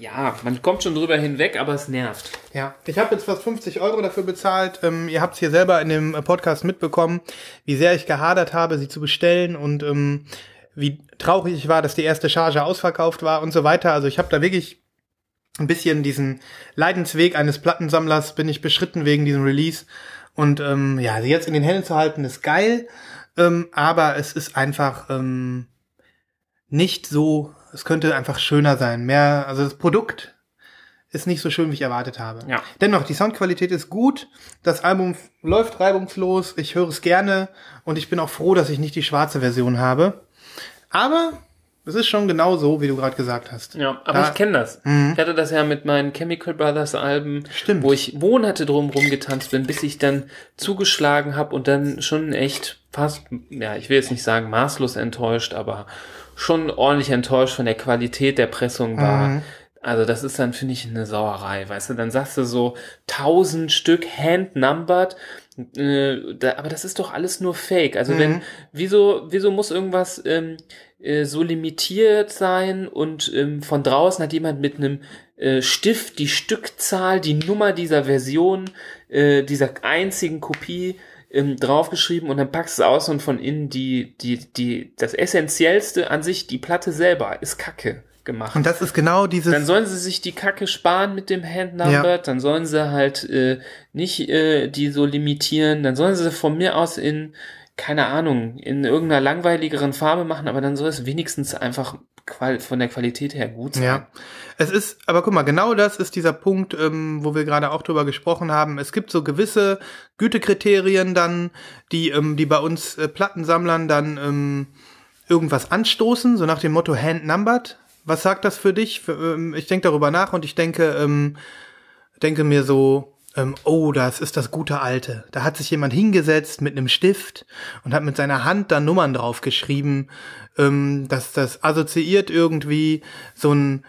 ja, man kommt schon drüber hinweg, aber es nervt. ja, ich habe jetzt fast 50 Euro dafür bezahlt. Ähm, ihr habt es hier selber in dem Podcast mitbekommen, wie sehr ich gehadert habe, sie zu bestellen und ähm, wie traurig ich war, dass die erste Charge ausverkauft war und so weiter. Also ich habe da wirklich ein bisschen diesen Leidensweg eines Plattensammlers bin ich beschritten wegen diesem Release. Und ähm, ja, sie jetzt in den Händen zu halten, ist geil. Ähm, aber es ist einfach ähm, nicht so, es könnte einfach schöner sein. Mehr, also das Produkt ist nicht so schön, wie ich erwartet habe. Ja. Dennoch, die Soundqualität ist gut. Das Album läuft reibungslos. Ich höre es gerne. Und ich bin auch froh, dass ich nicht die schwarze Version habe. Aber es ist schon genau so, wie du gerade gesagt hast. Ja, aber Da- ich kenne das. Ich hatte das ja mit meinen Chemical Brothers Alben, Stimmt. wo ich Monate drum rumgetanzt bin, bis ich dann zugeschlagen habe und dann schon echt fast, ja, ich will jetzt nicht sagen maßlos enttäuscht, aber schon ordentlich enttäuscht von der Qualität der Pressung war. Also das ist dann, finde ich, eine Sauerei, weißt du? Dann sagst du so tausend Stück hand-numbered, äh, da, aber das ist doch alles nur Fake. Also wenn, wieso, wieso muss irgendwas ähm, äh, so limitiert sein und ähm, von draußen hat jemand mit einem äh, Stift die Stückzahl, die Nummer dieser Version, äh, dieser einzigen Kopie ähm, draufgeschrieben und dann packst du es aus und von innen die, die, die, das Essentiellste an sich, die Platte selber, ist Kacke gemacht. Und das ist genau dieses. Dann sollen sie sich die Kacke sparen mit dem Handnumber, Ja. dann sollen sie halt äh, nicht äh, die so limitieren, dann sollen sie von mir aus in, keine Ahnung, in irgendeiner langweiligeren Farbe machen, aber dann soll es wenigstens einfach von der Qualität her gut sein. Ja. Es ist, aber guck mal, genau das ist dieser Punkt, ähm, wo wir gerade auch drüber gesprochen haben. Es gibt so gewisse Gütekriterien dann, die, ähm, die bei uns äh, Plattensammlern dann ähm, irgendwas anstoßen, so nach dem Motto hand-numbered. Was sagt das für dich? Für, ähm, ich denke darüber nach und ich denke, ähm, denke mir so, ähm, oh, das ist das gute Alte. Da hat sich jemand hingesetzt mit einem Stift und hat mit seiner Hand da Nummern drauf geschrieben. Ähm, das, das assoziiert irgendwie so ein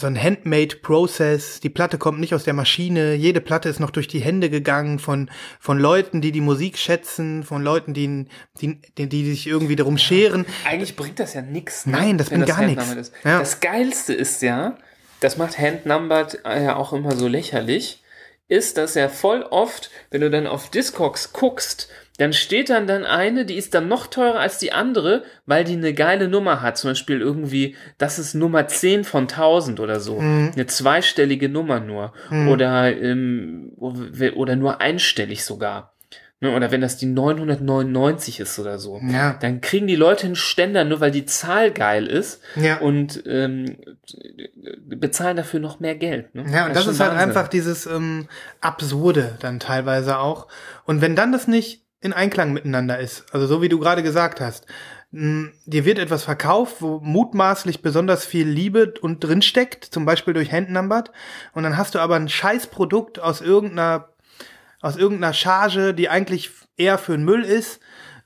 so ein Handmade-Prozess. Die Platte kommt nicht aus der Maschine. Jede Platte ist noch durch die Hände gegangen von, von Leuten, die die Musik schätzen, von Leuten, die, die, die, die sich irgendwie darum scheren. Eigentlich bringt das ja nichts. Ne? Nein, das wenn bringt gar nichts. Ja. Das Geilste ist ja, das macht Handnumbered ja auch immer so lächerlich, ist, dass ja voll oft, wenn du dann auf Discogs guckst, dann steht dann dann eine, die ist dann noch teurer als die andere, weil die eine geile Nummer hat. Zum Beispiel irgendwie, das ist Nummer 10 von 1000 oder so. Mhm. Eine zweistellige Nummer nur. Oder, ähm, oder nur einstellig sogar. Ne, Oder wenn das die 999 ist oder so. Ja. Dann kriegen die Leute einen Ständer, nur weil die Zahl geil ist. Ja. Und ähm, bezahlen dafür noch mehr Geld. Ne? Ja, und das, schon ist halt Wahnsinn. einfach dieses ähm, Absurde dann teilweise auch. Und wenn dann das nicht in Einklang miteinander ist, also so wie du gerade gesagt hast, mh, dir wird etwas verkauft, wo mutmaßlich besonders viel Liebe und drin steckt, zum Beispiel durch Handnumbered, und dann hast du aber ein Scheißprodukt aus irgendeiner aus irgendeiner Charge, die eigentlich eher für den Müll ist,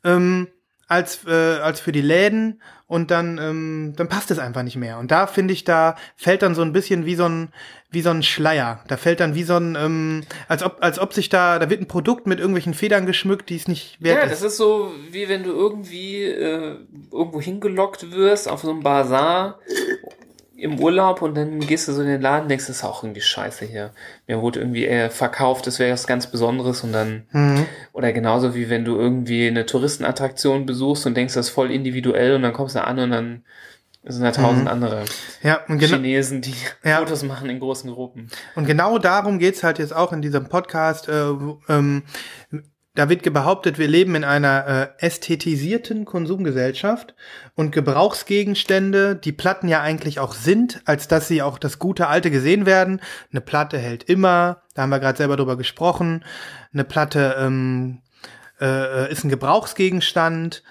ähm, als, äh, als für die Läden und dann, ähm, dann passt es einfach nicht mehr. Und da finde ich, da fällt dann so ein bisschen wie so ein, wie so ein Schleier. Da fällt dann wie so ein, ähm, als ob, als ob sich da, da wird ein Produkt mit irgendwelchen Federn geschmückt, die es nicht wert Ja, ist. das ist so, wie wenn du irgendwie äh, irgendwo hingelockt wirst auf so einem Bazar im Urlaub und dann gehst du so in den Laden denkst, das ist auch irgendwie scheiße hier. Mir wurde irgendwie äh, verkauft, das wäre was ganz Besonderes und dann, Mhm. oder genauso wie wenn du irgendwie eine Touristenattraktion besuchst und denkst, das ist voll individuell und dann kommst du an und dann sind da tausend andere ja, und genau, Chinesen, die Ja. Fotos machen in großen Gruppen. Und genau darum geht's halt jetzt auch in diesem Podcast. Äh, ähm, da wird behauptet, wir leben in einer äh, ästhetisierten Konsumgesellschaft und Gebrauchsgegenstände, die Platten ja eigentlich auch sind, als dass sie auch das gute Alte gesehen werden. Eine Platte hält immer, da haben wir gerade selber drüber gesprochen. Eine Platte ähm, äh, ist ein Gebrauchsgegenstand.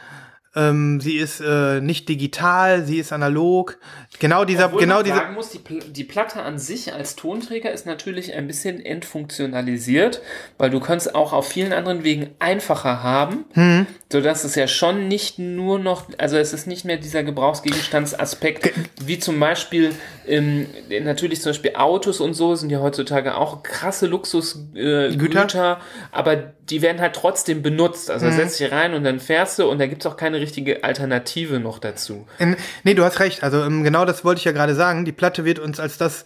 Ähm, sie ist äh, nicht digital, sie ist analog. Genau dieser, Obwohl genau man diese. sagen muss, die, Pl die Platte an sich als Tonträger ist natürlich ein bisschen entfunktionalisiert, weil du kannst auch auf vielen anderen Wegen einfacher haben, Hm. Sodass es ja schon nicht nur noch, also es ist nicht mehr dieser Gebrauchsgegenstandsaspekt, wie zum Beispiel ähm, natürlich zum Beispiel Autos und so sind ja heutzutage auch krasse Luxusgüter, äh, Güter. Güter, aber die werden halt trotzdem benutzt. Also Mhm. setzt dich rein und dann fährst du und da gibt's auch keine richtige Alternative noch dazu. In, nee, du hast recht. Also ähm, genau das wollte ich ja gerade sagen. Die Platte wird uns als das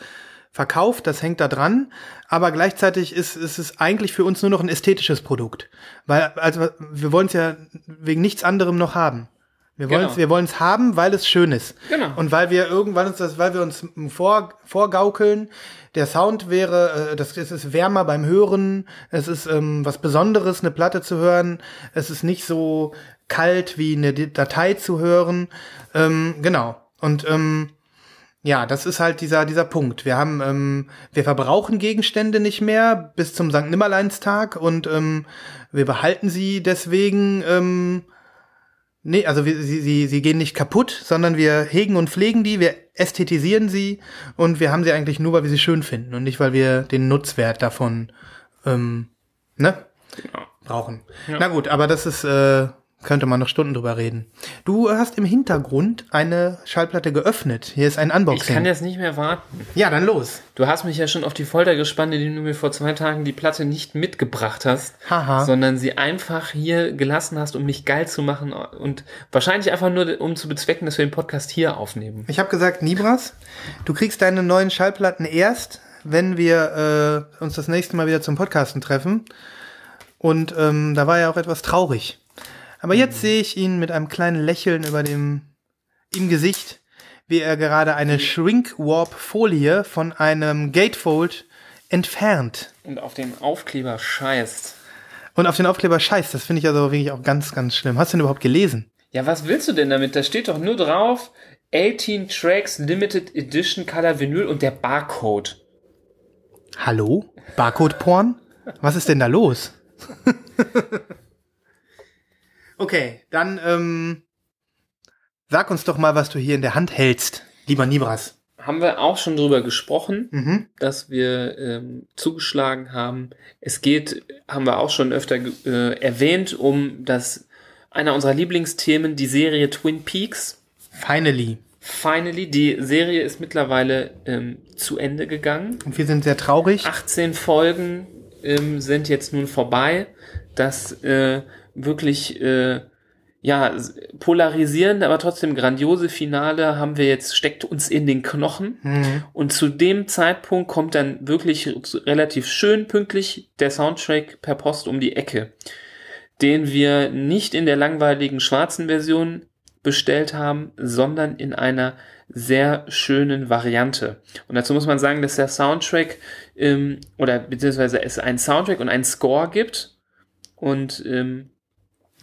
verkauft, das hängt da dran, aber gleichzeitig ist, ist es eigentlich für uns nur noch ein ästhetisches Produkt. Weil, also wir wollen es ja wegen nichts anderem noch haben. Wir wollen es Genau. wir wollen's haben, weil es schön ist. Genau. Und weil wir irgendwann uns das, weil wir uns vor, vorgaukeln, der Sound wäre, äh, das, es ist wärmer beim Hören, es ist ähm, was Besonderes, eine Platte zu hören, es ist nicht so kalt wie eine Datei zu hören. Ähm, genau. Und ähm, ja, das ist halt dieser, dieser Punkt. Wir haben, ähm, wir verbrauchen Gegenstände nicht mehr bis zum St. Nimmerleinstag und ähm, wir behalten sie deswegen, ähm, nee, also wir, sie, sie, sie gehen nicht kaputt, sondern wir hegen und pflegen die, wir ästhetisieren sie und wir haben sie eigentlich nur, weil wir sie schön finden und nicht, weil wir den Nutzwert davon, ähm, ne, brauchen. Na gut, aber das ist, äh, könnte man noch Stunden drüber reden. Du hast im Hintergrund eine Schallplatte geöffnet. Hier ist ein Ich Unboxing. kann jetzt nicht mehr warten. ja, dann los. Du hast mich ja schon auf die Folter gespannt, indem du mir vor zwei Tagen die Platte nicht mitgebracht hast, Haha. sondern sie einfach hier gelassen hast, um mich geil zu machen und wahrscheinlich einfach nur, um zu bezwecken, dass wir den Podcast hier aufnehmen. Ich habe gesagt, Nibras, du kriegst deine neuen Schallplatten erst, wenn wir äh, uns das nächste Mal wieder zum Podcasten treffen. Und ähm, da war er auch etwas traurig. Aber jetzt sehe ich ihn mit einem kleinen Lächeln über dem im Gesicht, wie er gerade eine Shrink-Warp-Folie von einem Gatefold entfernt. Und auf den Aufkleber scheißt. Und auf den Aufkleber scheißt. Das finde ich also wirklich auch ganz, ganz schlimm. Hast du den überhaupt gelesen? Ja, was willst du denn damit? Da steht doch nur drauf 18 Tracks Limited Edition Color Vinyl und der Barcode. Hallo? Barcode-Porn? Was ist denn da los? <laughs> okay, dann ähm, sag uns doch mal, was du hier in der Hand hältst, lieber Nibras. Haben wir auch schon drüber gesprochen, Mhm. dass wir ähm, zugeschlagen haben. Es geht, haben wir auch schon öfter äh, erwähnt, um das einer unserer Lieblingsthemen, die Serie Twin Peaks. Finally. Finally, die Serie ist mittlerweile ähm, zu Ende gegangen. Und wir sind sehr traurig. 18 Folgen ähm, sind jetzt nun vorbei. Das äh, wirklich äh, ja polarisierende, aber trotzdem grandiose Finale haben wir jetzt steckt uns in den Knochen. Mhm. Und zu dem Zeitpunkt kommt dann wirklich relativ schön pünktlich der Soundtrack per Post um die Ecke, den wir nicht in der langweiligen schwarzen Version bestellt haben, sondern in einer sehr schönen Variante. Und dazu muss man sagen, dass der Soundtrack ähm, oder beziehungsweise es einen Soundtrack und einen Score gibt. Und ähm,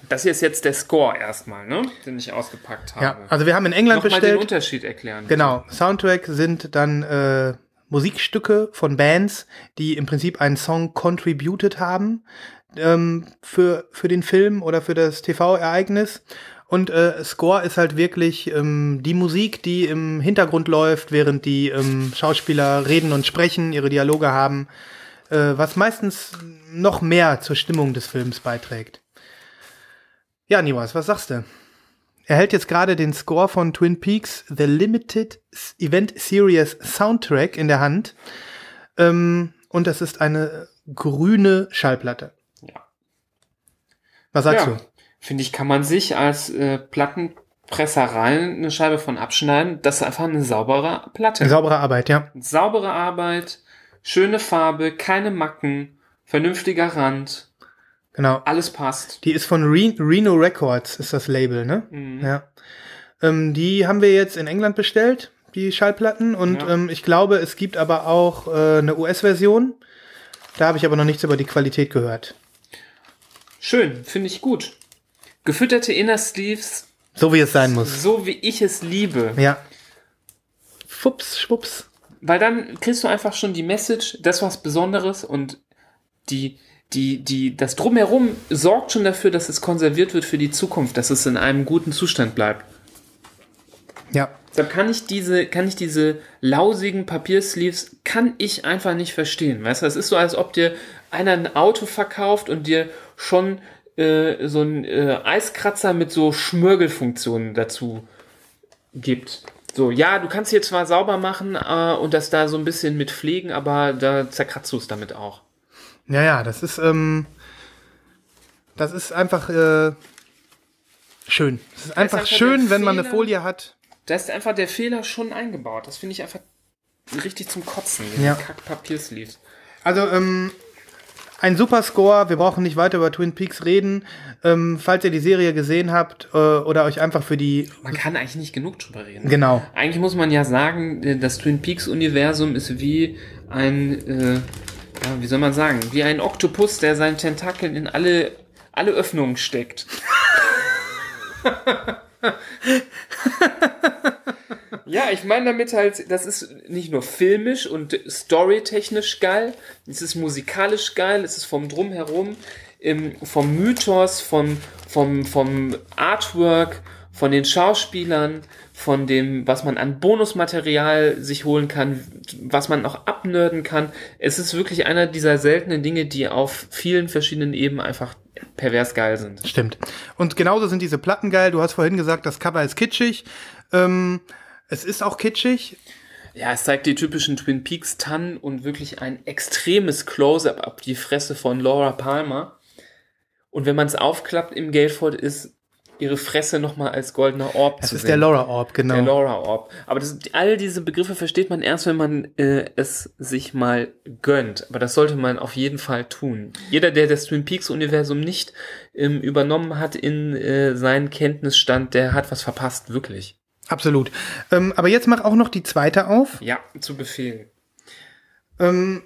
das hier ist jetzt der Score erstmal, ne? Den ich ausgepackt habe. Ja, also wir haben in England Nochmal den bestellt. Unterschied erklären. Genau, Soundtrack sind dann äh, Musikstücke von Bands, die im Prinzip einen Song contributed haben ähm, für, für den Film oder für das TV-Ereignis. Und äh, Score ist halt wirklich ähm, die Musik, die im Hintergrund läuft, während die ähm, Schauspieler reden und sprechen, ihre Dialoge haben, äh, was meistens noch mehr zur Stimmung des Films beiträgt. Ja, Niwas, was sagst du? Er hält jetzt gerade den Score von Twin Peaks The Limited Event Series Soundtrack in der Hand. Ähm, und das ist eine grüne Schallplatte. Ja. Was sagst ja, finde ich, kann man sich als äh, Plattenpresserei eine Scheibe von abschneiden. Das ist einfach eine saubere Platte. du? Saubere Arbeit, ja. Saubere Arbeit, schöne Farbe, keine Macken, vernünftiger Rand, Genau. alles passt. Die ist von Re Reno Records, ist das Label, ne? Mhm. Ja. Ähm, die haben wir jetzt in England bestellt, die Schallplatten. Und Ja. ähm, ich glaube, es gibt aber auch äh, eine US-Version. Da habe ich aber noch nichts über die Qualität gehört. Schön, finde ich gut. Gefütterte Inner Sleeves, So wie es sein muss. so wie ich es liebe. Ja. Fups, schwups. Weil dann kriegst du einfach schon die Message, das was Besonderes und die, die, die, das Drumherum sorgt schon dafür, dass es konserviert wird für die Zukunft, dass es in einem guten Zustand bleibt. Ja. Deshalb kann ich diese, kann ich diese lausigen Papiersleeves, kann ich einfach nicht verstehen. Weißt du, es ist so, als ob dir einer ein Auto verkauft und dir schon äh, so ein äh, Eiskratzer mit so Schmörgelfunktionen dazu gibt. So, ja, du kannst hier zwar sauber machen äh, und das da so ein bisschen mit pflegen, aber da zerkratzt du es damit auch. Ja, ja, das ist, ähm, das ist einfach äh, schön. Es ist einfach einfach schön, wenn man eine. Folie hat. Da ist einfach der Fehler schon eingebaut. Das finde ich einfach richtig zum Kotzen. diese Ja. Kack-Papiersleeves. Also, ähm, ein super Score. Wir brauchen nicht weiter über Twin Peaks reden. Ähm, falls ihr die Serie gesehen habt äh, oder euch einfach für die. Man kann eigentlich nicht genug drüber reden. Genau. Eigentlich muss man ja sagen, äh, das Twin Peaks Universum ist wie ein, äh, ja, wie soll man sagen, wie ein Oktopus, der seinen Tentakeln in alle, alle Öffnungen steckt. ja, ich meine damit halt, das ist nicht nur filmisch und storytechnisch geil, es ist musikalisch geil, es ist vom Drumherum, ähm, vom Mythos, vom, vom, vom Artwork, von den Schauspielern, von dem, was man an Bonusmaterial sich holen kann, was man auch abnörden kann. Es ist wirklich einer dieser seltenen Dinge, die auf vielen verschiedenen Ebenen einfach pervers geil sind. Stimmt. Und genauso sind diese Platten geil. Du hast vorhin gesagt, das Cover ist kitschig. Ähm, es ist auch kitschig. Ja, es zeigt die typischen Twin Peaks Tannen und wirklich ein extremes Close-up auf die Fresse von Laura Palmer. Und wenn man es aufklappt im Gatefold ist ihre Fresse nochmal als goldener Orb Das zu ist sehen. der Laura Orb, genau. Der Laura Orb. Aber das, all diese Begriffe versteht man erst, wenn man äh, es sich mal gönnt. Aber das sollte man auf jeden Fall tun. Jeder, der das Twin Peaks Universum nicht ähm, übernommen hat in äh, seinen Kenntnisstand, der hat was verpasst, wirklich. Absolut. Ähm, aber jetzt mach auch noch die zweite auf. Ja, zu Befehl. Ähm,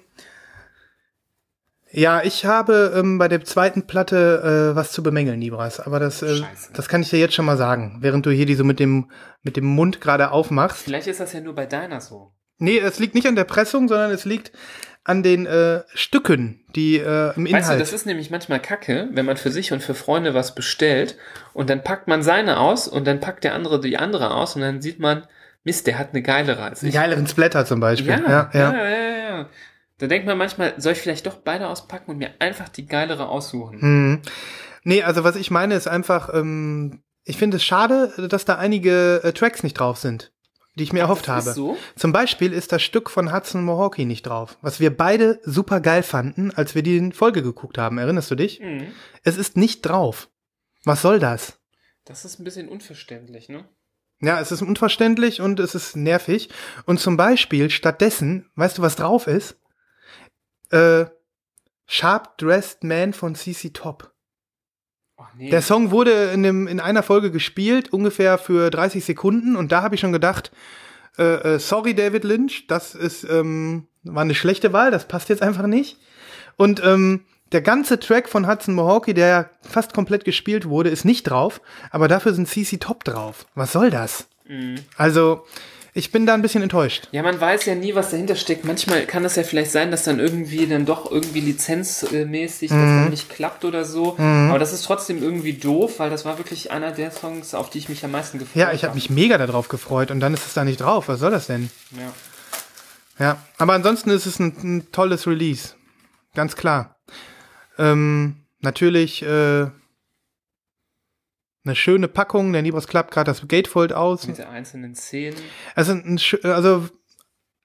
ja, ich habe ähm, bei der zweiten Platte äh, was zu bemängeln, Nibras. Aber das, äh, Scheiße. das kann ich dir jetzt schon mal sagen, während du hier die so mit dem, mit dem Mund gerade aufmachst. Vielleicht ist das ja nur bei deiner so. Nee, es liegt nicht an der Pressung, sondern es liegt an den äh, Stücken, die äh, im Inhalt. Weißt du, das ist nämlich manchmal kacke, wenn man für sich und für Freunde was bestellt und dann packt man seine aus und dann packt der andere die andere aus und dann sieht man, Mist, der hat eine geilere als Einen ich. geileren Splatter zum Beispiel. Ja, ja, ja. ja, ja, ja. Da denkt man manchmal, soll ich vielleicht doch beide auspacken und mir einfach die geilere aussuchen? Hm. Nee, also was ich meine ist einfach, ähm, ich finde es schade, dass da einige äh, Tracks nicht drauf sind, die ich mir erhofft das habe. so? Zum Beispiel ist das Stück von Hudson Mohawke nicht drauf, was wir beide super geil fanden, als wir die Folge geguckt haben. Erinnerst du dich? Mhm. Es ist nicht drauf. Was soll das? Das ist ein bisschen unverständlich, ne? Ja, es ist unverständlich und es ist nervig. Und zum Beispiel stattdessen, weißt du, was drauf ist? Äh, Sharp Dressed Man von CC Top. Oh, nee. Der Song wurde in, dem, in einer Folge gespielt, ungefähr für 30 Sekunden. Und da habe ich schon gedacht, äh, äh, sorry David Lynch, das ist, ähm, war eine schlechte Wahl, das passt jetzt einfach nicht. Und ähm, der ganze Track von Hudson Mohawke, der fast komplett gespielt wurde, ist nicht drauf, aber dafür sind CC Top drauf. Was soll das? Mhm. Also, ich bin da ein bisschen enttäuscht. Ja, man weiß ja nie, was dahinter steckt. Manchmal kann es ja vielleicht sein, dass dann irgendwie dann doch irgendwie lizenzmäßig das Mhm. dann nicht klappt oder so. Aber das ist trotzdem irgendwie doof, weil das war wirklich einer der Songs, auf die ich mich am meisten gefreut Ja, ich habe mich mega darauf gefreut und dann ist es da nicht drauf. Was soll das denn? Ja. Ja, aber ansonsten ist es ein, ein tolles Release. Ganz klar. Ähm, natürlich äh, eine schöne Packung. Der Nibos klappt gerade das Gatefold aus. Den einzelnen Szenen. Also, ein, also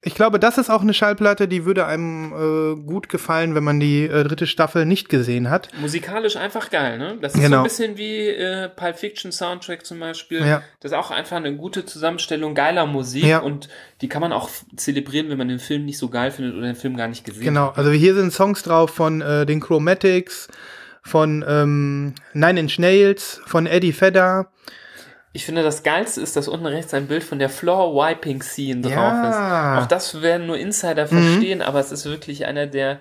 ich glaube, das ist auch eine Schallplatte, die würde einem äh, gut gefallen, wenn man die äh, dritte Staffel nicht gesehen hat. Musikalisch einfach geil, ne? Das ist so Genau. ein bisschen wie äh, Pulp Fiction Soundtrack zum Beispiel. Ja. Das ist auch einfach eine gute Zusammenstellung geiler Musik Ja. und die kann man auch zelebrieren, wenn man den Film nicht so geil findet oder den Film gar nicht gesehen Genau, hat. also hier sind Songs drauf von äh, den Chromatics, von ähm, Nine Inch Nails, von Eddie Vedder. Ich finde, das Geilste ist, dass unten rechts ein Bild von der Floor-Wiping-Scene drauf Ja. ist. Auch das werden nur Insider verstehen, aber es ist wirklich einer der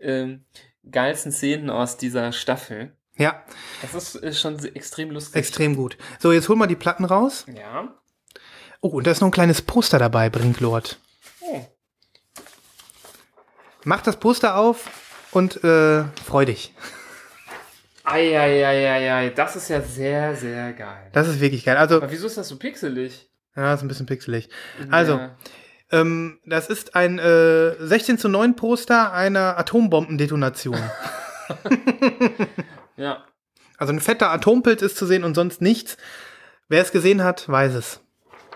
ähm, geilsten Szenen aus dieser Staffel. Ja, Das ist, ist schon se- extrem lustig. extrem gut. So, jetzt holen wir die Platten raus. Ja. Oh, und da ist noch ein kleines Poster dabei, Brinklord. Oh. Mach das Poster auf und äh, freu dich. Eieieiei, das ist ja sehr, sehr geil. Das ist wirklich geil. Also, Aber wieso ist das so pixelig? ja, ist ein bisschen pixelig. Also, Ja. ähm, das ist ein äh, 16 zu 9 Poster einer Atombombendetonation. <laughs> ja. Also ein fetter Atompilz ist zu sehen und sonst nichts. Wer es gesehen hat, weiß es.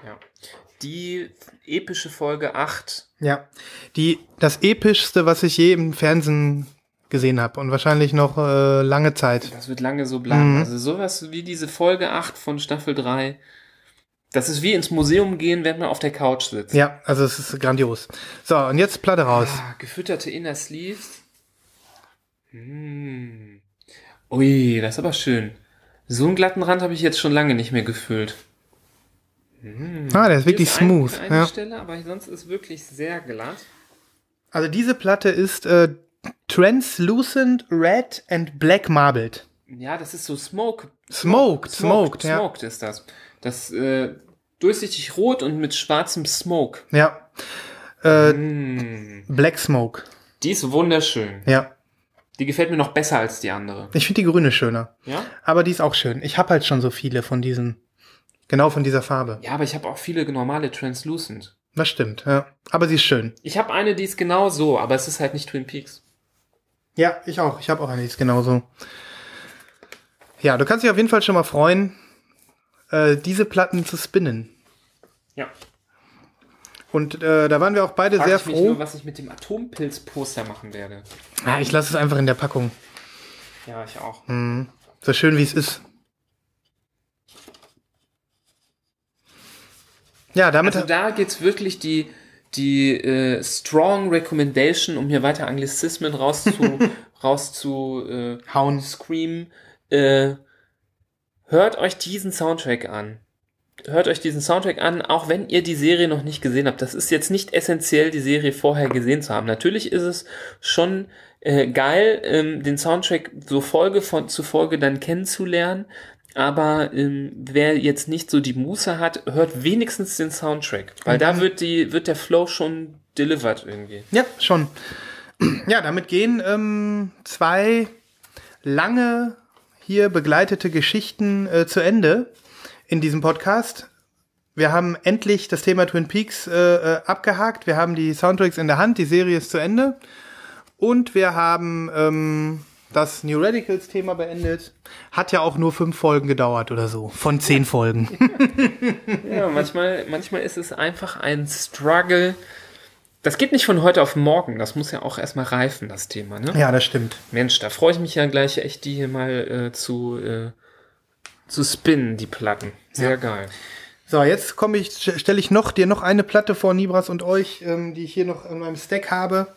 Ja. Die epische Folge 8. Ja. Die, das epischste, was ich je im Fernsehen gesehen habe und wahrscheinlich noch äh, lange Zeit. Das wird lange so bleiben. Mhm. Also sowas wie diese Folge 8 von Staffel 3. Das ist wie ins Museum gehen, wenn man auf der Couch sitzt. Ja, also es ist grandios. So, und jetzt Platte raus. Ah, gefütterte Inner Sleeves. Hm. Ui, das ist aber schön. So einen glatten Rand habe ich jetzt schon lange nicht mehr gefühlt. Ah, der ist wirklich ist smooth. Eine Ja. Stelle, aber sonst ist wirklich sehr glatt. Also diese Platte ist äh, Translucent Red and Black Marbled. Ja, das ist so Smoke. Smoked, smoked, ja. Smoked ist das. Das äh, durchsichtig rot und mit schwarzem Smoke. Ja. Äh, Hm. Black Smoke. Die ist wunderschön. Ja. Die gefällt mir noch besser als die andere. Ich finde die grüne schöner. Ja? Aber die ist auch schön. Ich habe halt schon so viele von diesen. Genau von dieser Farbe. Ja, aber ich habe auch viele normale Translucent. Das stimmt, ja. Aber sie ist schön. Ich habe eine, die ist genau so, aber es ist halt nicht Twin Peaks. Ja, ich auch. Ich habe auch einiges genauso. Ja, du kannst dich auf jeden Fall schon mal freuen, äh, diese Platten zu spinnen. Ja. Und äh, da waren wir auch beide Frag sehr ich froh. Mich nur, was ich mit dem Atompilzposter machen werde. Ja, ich lasse es einfach in der Packung. Ja, ich auch. Mhm. So schön, wie es ist. Ja, damit. Also da geht's wirklich die die äh, strong recommendation, um hier weiter Anglizismen rauszu, <laughs> rauszu äh, Hauen. screamen. Äh, hört euch diesen Soundtrack an. Hört euch diesen Soundtrack an, auch wenn ihr die Serie noch nicht gesehen habt. Das ist jetzt nicht essentiell, die Serie vorher gesehen zu haben. Natürlich ist es schon äh, geil, ähm, den Soundtrack so Folge von zu Folge dann kennenzulernen. Aber ähm, wer jetzt nicht so die Muße hat, hört wenigstens den Soundtrack, weil da wird die wird der Flow schon delivered irgendwie. Ja, schon. Ja, damit gehen ähm, zwei lange hier begleitete Geschichten äh, zu Ende in diesem Podcast. Wir haben endlich das Thema Twin Peaks äh, äh, abgehakt. Wir haben die Soundtracks in der Hand. Die Serie ist zu Ende. Und wir haben ähm, das New Radicals Thema beendet. Hat ja auch nur fünf Folgen gedauert oder so. Von zehn Folgen. <laughs> Ja, manchmal manchmal ist es einfach ein Struggle. Das geht nicht von heute auf morgen. Das muss ja auch erstmal reifen, das Thema. Ne? ja, das stimmt. Mensch, da freue ich mich ja gleich echt, die hier mal äh, zu äh, zu spinnen, die Platten. Sehr Ja. geil. So, jetzt komme ich, stelle ich noch dir noch eine Platte vor, Nibras und euch, ähm, die ich hier noch in meinem Stack habe.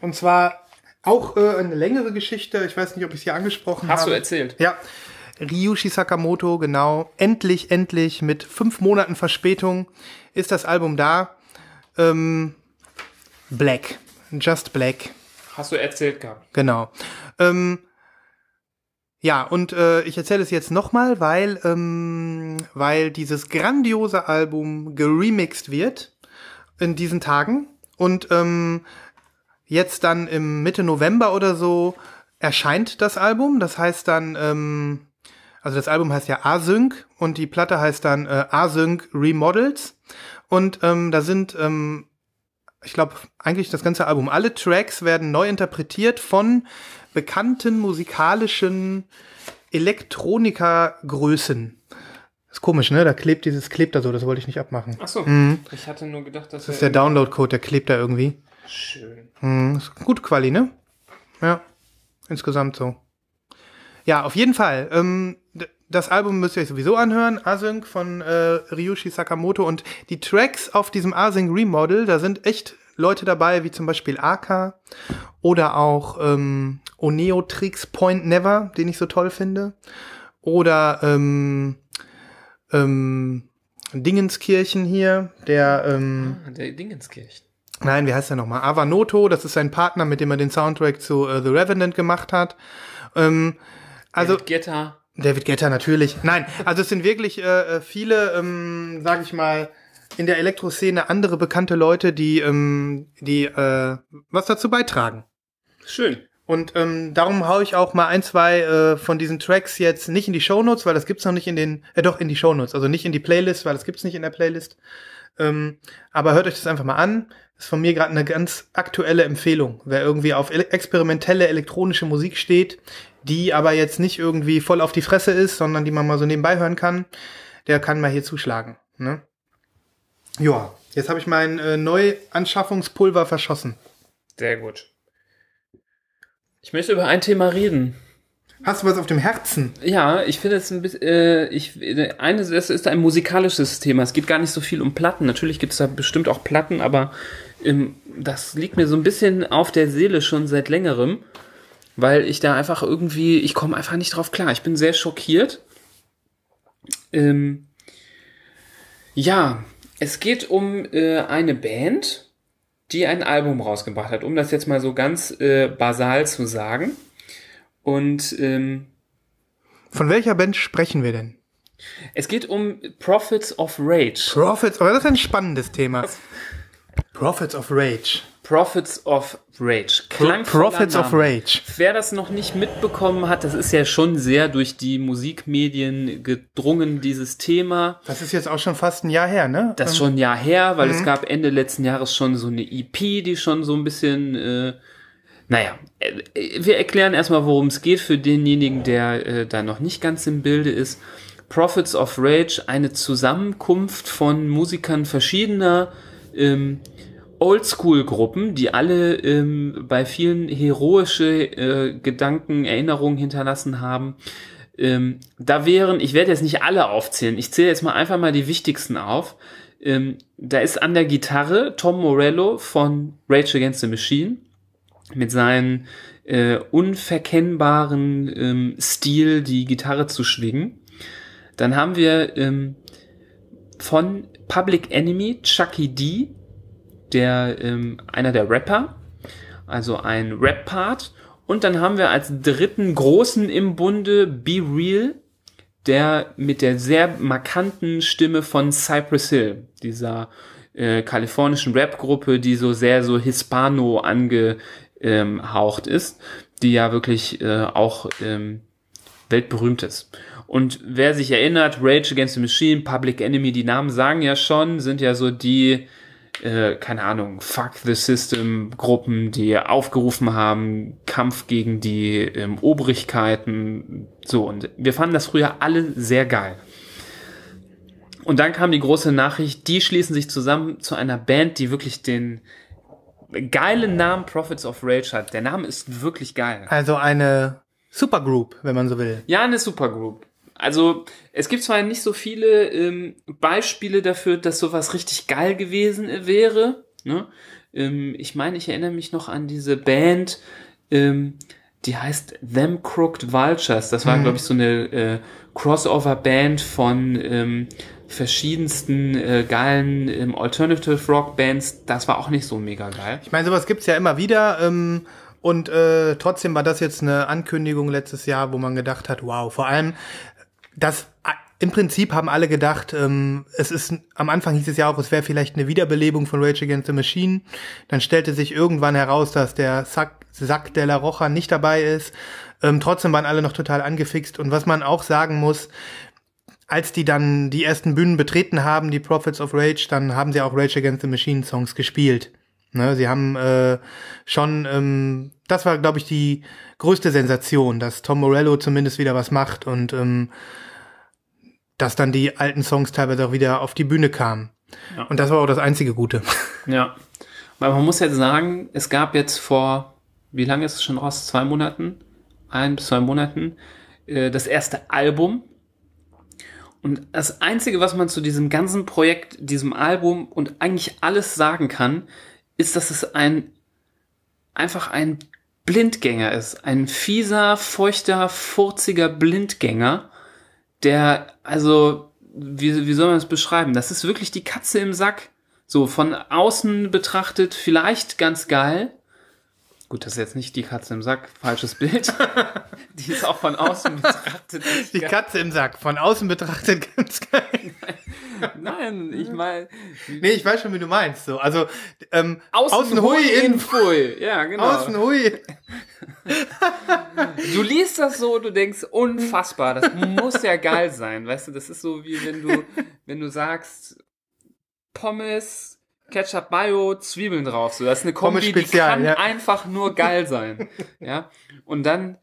Und zwar auch äh, eine längere Geschichte. Ich weiß nicht, ob ich sie angesprochen Hast habe. du erzählt? Ja. Ryushi Sakamoto, genau. Endlich, endlich, mit fünf Monaten Verspätung ist das Album da. Ähm, Black. Just Black. Hast du erzählt gehabt? Genau. Ähm, ja, und äh, ich erzähle es jetzt nochmal, weil, ähm, weil dieses grandiose Album geremixed wird in diesen Tagen und ähm, jetzt dann im Mitte November oder so erscheint das Album. Das heißt dann, ähm, also das Album heißt ja Async und die Platte heißt dann äh, Async Remodels. Und ähm, da sind ähm, ich glaube, eigentlich das ganze Album. Alle Tracks werden neu interpretiert von bekannten musikalischen Elektronikergrößen. Ist komisch, ne? Da klebt dieses, klebt da so, das wollte ich nicht abmachen. Ach so. Ich hatte nur gedacht, dass Das ist der Download-Code, der klebt da irgendwie. schön. Hm, ist gut Quali, ne? Ja, insgesamt so. Ja, auf jeden Fall. Ähm, das Album müsst ihr euch sowieso anhören. Async von äh, Ryushi Sakamoto. Und die Tracks auf diesem Async Remodel, da sind echt Leute dabei, wie zum Beispiel Aka oder auch ähm, Oneotrix Point Never, den ich so toll finde. Oder ähm, ähm, Dingenskirchen hier, der ähm, Ah, der Dingenskirchen. Nein, wie heißt der nochmal? Avanoto, das ist sein Partner, mit dem er den Soundtrack zu äh, The Revenant gemacht hat. Ähm, also David Guetta. David Guetta natürlich. Nein, also es sind wirklich äh, äh, viele, ähm, sag ich mal, in der Elektroszene andere bekannte Leute, die, ähm, die äh, was dazu beitragen. Schön. Und ähm, darum hau ich auch mal ein, zwei äh, von diesen Tracks jetzt nicht in die Shownotes, weil das gibt's noch nicht in den, äh, doch in die Shownotes, also nicht in die Playlist, weil das gibt's nicht in der Playlist. Ähm, aber hört euch das einfach mal an. Ist von mir gerade eine ganz aktuelle Empfehlung. Wer irgendwie auf ele experimentelle elektronische Musik steht, die aber jetzt nicht irgendwie voll auf die Fresse ist, sondern die man mal so nebenbei hören kann, der kann mal hier zuschlagen. Ne? Ja, jetzt habe ich mein äh, Neuanschaffungspulver verschossen. Sehr gut. Ich möchte über ein Thema reden. Hast du was auf dem Herzen? Ja, ich finde es ein bisschen, äh, ich, eine, das ist ein musikalisches Thema. Es geht gar nicht so viel um Platten. Natürlich gibt es da bestimmt auch Platten, aber das liegt mir so ein bisschen auf der Seele schon seit längerem, weil ich da einfach irgendwie, ich komme einfach nicht drauf klar. Ich bin sehr schockiert. Ähm, ja, es geht um äh, eine Band, die ein Album rausgebracht hat, um das jetzt mal so ganz äh, basal zu sagen. Und ähm, Von welcher Band sprechen wir denn? es geht um Prophets of Rage. Prophets, aber das ist ein spannendes Thema. Prophets of Rage. Prophets of Rage. Klangvoller Prophets of. Rage. Wer das noch nicht mitbekommen hat, das ist ja schon sehr durch die Musikmedien gedrungen, dieses Thema. Das ist jetzt auch schon fast ein Jahr her, ne? Das ist schon ein Jahr her, weil es gab Ende letzten Jahres schon so eine EP, die schon so ein bisschen, äh, naja, äh, wir erklären erstmal, worum es geht für denjenigen, der äh, da noch nicht ganz im Bilde ist. Prophets of Rage, eine Zusammenkunft von Musikern verschiedener ähm, Oldschool-Gruppen, die alle ähm, bei vielen heroische äh, Gedanken, Erinnerungen hinterlassen haben. Ähm, da wären, ich werde jetzt nicht alle aufzählen, ich zähle jetzt mal einfach mal die wichtigsten auf. Ähm, da ist an der Gitarre Tom Morello von Rage Against the Machine mit seinem äh, unverkennbaren ähm, Stil, die Gitarre zu schwingen. Dann haben wir ähm, von Public Enemy Chucky D, der ähm, einer der Rapper, also ein Rap-Part. Und dann haben wir als dritten großen im Bunde Be Real, der mit der sehr markanten Stimme von Cypress Hill, dieser äh, kalifornischen Rap-Gruppe, die so sehr so Hispano angehaucht ist, die ja wirklich äh, auch ähm, weltberühmt ist. Und wer sich erinnert, Rage Against the Machine, Public Enemy, die Namen sagen ja schon, sind ja so die, äh, keine Ahnung, Fuck the System Gruppen, die aufgerufen haben, Kampf gegen die ähm, Obrigkeiten, so. Und wir fanden das früher alle sehr geil. Und dann kam die große Nachricht, die schließen sich zusammen zu einer Band, die wirklich den geilen Namen Prophets of Rage hat. Der Name ist wirklich geil. Also eine Supergroup, wenn man so will. Ja, eine Supergroup. Also es gibt zwar nicht so viele ähm, Beispiele dafür, dass sowas richtig geil gewesen wäre. Ne? Ähm, ich meine, ich erinnere mich noch an diese Band, ähm, die heißt Them Crooked Vultures. Das war, glaube ich, so eine äh, Crossover-Band von ähm, verschiedensten äh, geilen ähm, Alternative Rock Bands. Das war auch nicht so mega geil. Ich meine, sowas gibt's ja immer wieder. Ähm, und äh, trotzdem war das jetzt eine Ankündigung letztes Jahr, wo man gedacht hat, wow, vor allem das äh, im Prinzip haben alle gedacht, ähm, es ist am Anfang hieß es ja auch, es wäre vielleicht eine Wiederbelebung von Rage Against the Machine. Dann stellte sich irgendwann heraus, dass der Sack, Sack de la Rocha nicht dabei ist. Ähm, trotzdem waren alle noch total angefixt. Und was man auch sagen muss, als die dann die ersten Bühnen betreten haben, die Prophets of Rage, dann haben sie auch Rage Against the Machine Songs gespielt. Ne, sie haben äh, schon, ähm, das war, glaube ich, die größte Sensation, dass Tom Morello zumindest wieder was macht und ähm, dass dann die alten Songs teilweise auch wieder auf die Bühne kamen. Ja. Und das war auch das einzige Gute. Ja. Weil man muss jetzt sagen, es gab jetzt vor, wie lange ist es schon raus? Zwei Monaten? Ein bis zwei Monaten. äh, Das erste Album. Und das Einzige, was man zu diesem ganzen Projekt, diesem Album und eigentlich alles sagen kann, ist, dass es ein, einfach ein Blindgänger ist. Ein fieser, feuchter, furziger Blindgänger, der, also, wie, wie soll man das beschreiben? Das ist wirklich die Katze im Sack. So, von außen betrachtet vielleicht ganz geil. Gut, das ist jetzt nicht die Katze im Sack, falsches Bild. <laughs> die ist auch von außen betrachtet. Die. Katze im Sack, von außen betrachtet ganz geil. Nein, ich meine, Nee, ich weiß schon, wie du meinst. So, also ähm, außen, hui, innen pfui. Ja, genau. außen hui. Du liest das so, du denkst, unfassbar, das muss ja geil sein. Weißt du, das ist so wie wenn du, wenn du sagst, Pommes, Ketchup, Mayo, Zwiebeln drauf. So, das ist eine Kombi, Pommes die Spezial, kann ja. einfach nur geil sein. <laughs> Ja. Und dann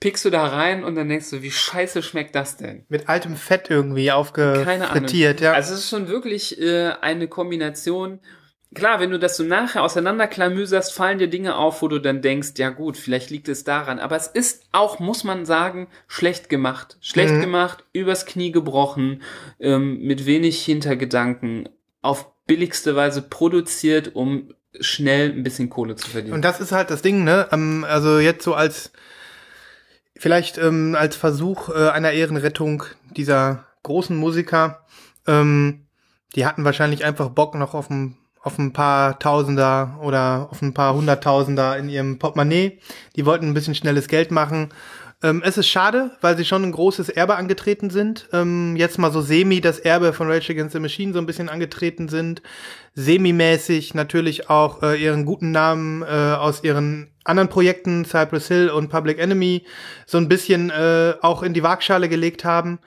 pickst du da rein und dann denkst du, wie scheiße schmeckt das denn? Mit altem Fett irgendwie aufgefrittiert, ja. Also es ist schon wirklich äh, eine Kombination. Klar, wenn du das so nachher auseinanderklamüserst, fallen dir Dinge auf, wo du dann denkst, ja gut, vielleicht liegt es daran. Aber es ist auch, muss man sagen, schlecht gemacht. Schlecht Mhm. gemacht, übers Knie gebrochen, ähm, mit wenig Hintergedanken, auf billigste Weise produziert, um schnell ein bisschen Kohle zu verdienen. Und das ist halt das Ding, ne? Ähm, also jetzt so als vielleicht ähm, als Versuch äh, einer Ehrenrettung dieser großen Musiker, ähm, die hatten wahrscheinlich einfach Bock noch auf ein auf ein paar Tausender oder auf ein paar Hunderttausender in ihrem Portemonnaie. Die wollten ein bisschen schnelles Geld machen. Ähm, es ist schade, weil sie schon ein großes Erbe angetreten sind. Ähm, jetzt mal so semi das Erbe von Rage Against the Machine so ein bisschen angetreten sind. Semi-mäßig natürlich auch äh, ihren guten Namen äh, aus ihren anderen Projekten, Cypress Hill und Public Enemy, so ein bisschen äh, auch in die Waagschale gelegt haben.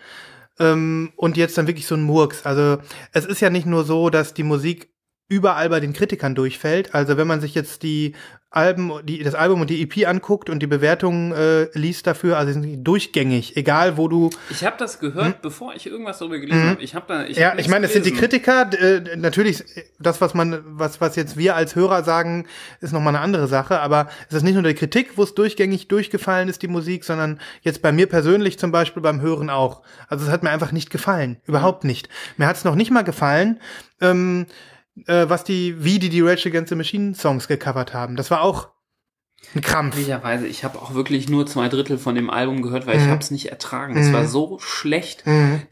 Ähm, und jetzt dann wirklich so ein Murks. Also es ist ja nicht nur so, dass die Musik überall bei den Kritikern durchfällt. Also wenn man sich jetzt die Alben, die, das Album und die EP anguckt und die Bewertungen äh, liest dafür, also sind durchgängig, egal wo du. Ich habe das gehört, bevor ich irgendwas darüber gelesen habe. Ich habe da. Ich Hm? Ja, hab ich meine, es sind die. Kritiker. Äh, natürlich, das, was man, was, was jetzt wir als Hörer sagen, ist nochmal eine andere Sache. Aber es ist nicht nur die Kritik, wo es durchgängig durchgefallen ist, die Musik, sondern jetzt bei mir persönlich zum Beispiel beim Hören auch. Also es hat mir einfach nicht gefallen. Überhaupt nicht. Mir hat es noch nicht mal gefallen, ähm, äh, was die, wie die die Rage Against the Machine Songs gecovert haben. Das war auch ein Krampf. Ehrlicherweise, ich habe auch wirklich nur zwei Drittel von dem Album gehört, weil ich Mhm. habe es nicht ertragen. Es war so schlecht.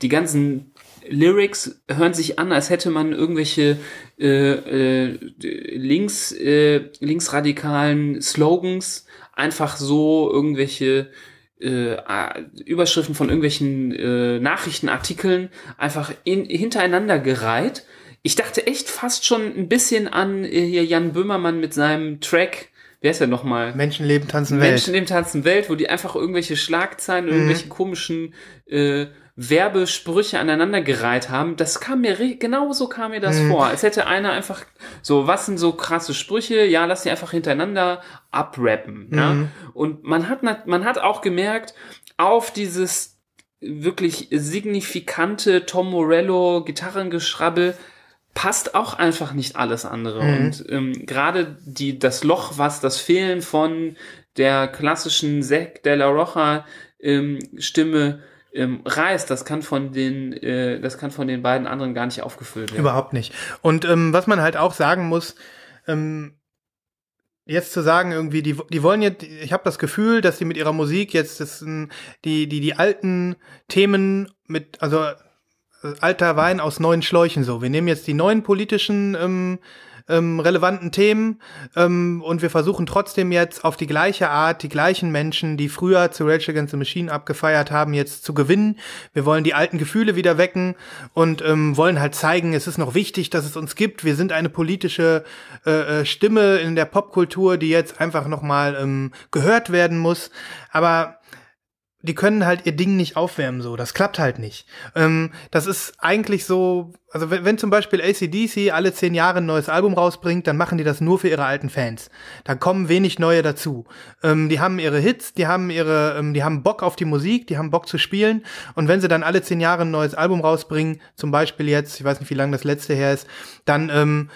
Die ganzen Lyrics hören sich an, als hätte man irgendwelche äh, äh, links äh, linksradikalen Slogans einfach so irgendwelche äh, Überschriften von irgendwelchen äh, Nachrichtenartikeln einfach in, hintereinander gereiht. Ich dachte echt fast schon ein bisschen an äh, hier Jan Böhmermann mit seinem Track, wer ist der nochmal? Menschenleben tanzen Welt. Menschen im Tanzen Welt, wo die einfach irgendwelche Schlagzeilen, Mhm. irgendwelche komischen äh, Werbesprüche aneinandergereiht haben. Das kam mir, re- genau so kam mir das Mhm. vor. Als hätte einer einfach so, was sind so krasse Sprüche? Ja, lass die einfach hintereinander abrappen. Ja? Mhm. Und man hat, man hat auch gemerkt, auf dieses wirklich signifikante Tom Morello Gitarrengeschrabbel passt auch einfach nicht alles andere. Und ähm, gerade die das Loch, was das Fehlen von der klassischen Zack de la Rocha ähm, Stimme ähm, reißt, das kann von den äh, das kann von den beiden anderen gar nicht aufgefüllt werden. Überhaupt nicht. Und ähm, was man halt auch sagen muss, ähm, jetzt zu sagen irgendwie, die, die wollen jetzt, ich habe das Gefühl, dass sie mit ihrer Musik jetzt das, die, die, die alten Themen mit, also alter Wein aus neuen Schläuchen so. Wir nehmen jetzt die neuen politischen ähm, ähm, relevanten Themen ähm, und wir versuchen trotzdem jetzt auf die gleiche Art, die gleichen Menschen, die früher zu Rage Against the Machine abgefeiert haben, jetzt zu gewinnen. Wir wollen die alten Gefühle wieder wecken und ähm, wollen halt zeigen, es ist noch wichtig, dass es uns gibt. Wir sind eine politische äh, äh, Stimme in der Popkultur, die jetzt einfach noch mal ähm, gehört werden muss. Aber die können halt ihr Ding nicht aufwärmen, so. Das klappt halt nicht. Ähm, das ist eigentlich so, also wenn, wenn zum Beispiel ACDC alle zehn Jahre ein neues Album rausbringt, dann machen die das nur für ihre alten Fans. Da kommen wenig neue dazu. Ähm, die haben ihre Hits, die haben ihre, ähm, die haben Bock auf die Musik, die haben Bock zu spielen. Und wenn sie dann alle zehn Jahre ein neues Album rausbringen, zum Beispiel jetzt, ich weiß nicht, wie lange das letzte her ist, dann, ähm,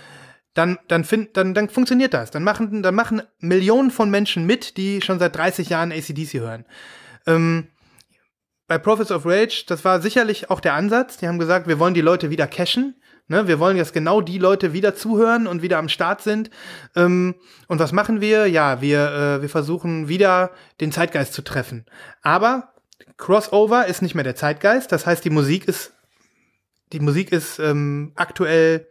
dann, dann, find, dann, dann funktioniert das. Dann machen, dann machen Millionen von Menschen mit, die schon seit 30 Jahren ACDC hören. Ähm, bei Prophets of Rage, das war sicherlich auch der Ansatz. Die haben gesagt, wir wollen die Leute wieder cashen. Ne? Wir wollen jetzt genau die Leute wieder zuhören und wieder am Start sind. Ähm, und was machen wir? Ja, wir, äh, wir versuchen wieder den Zeitgeist zu treffen. Aber Crossover ist nicht mehr der Zeitgeist. Das heißt, die Musik ist, die Musik ist ähm, aktuell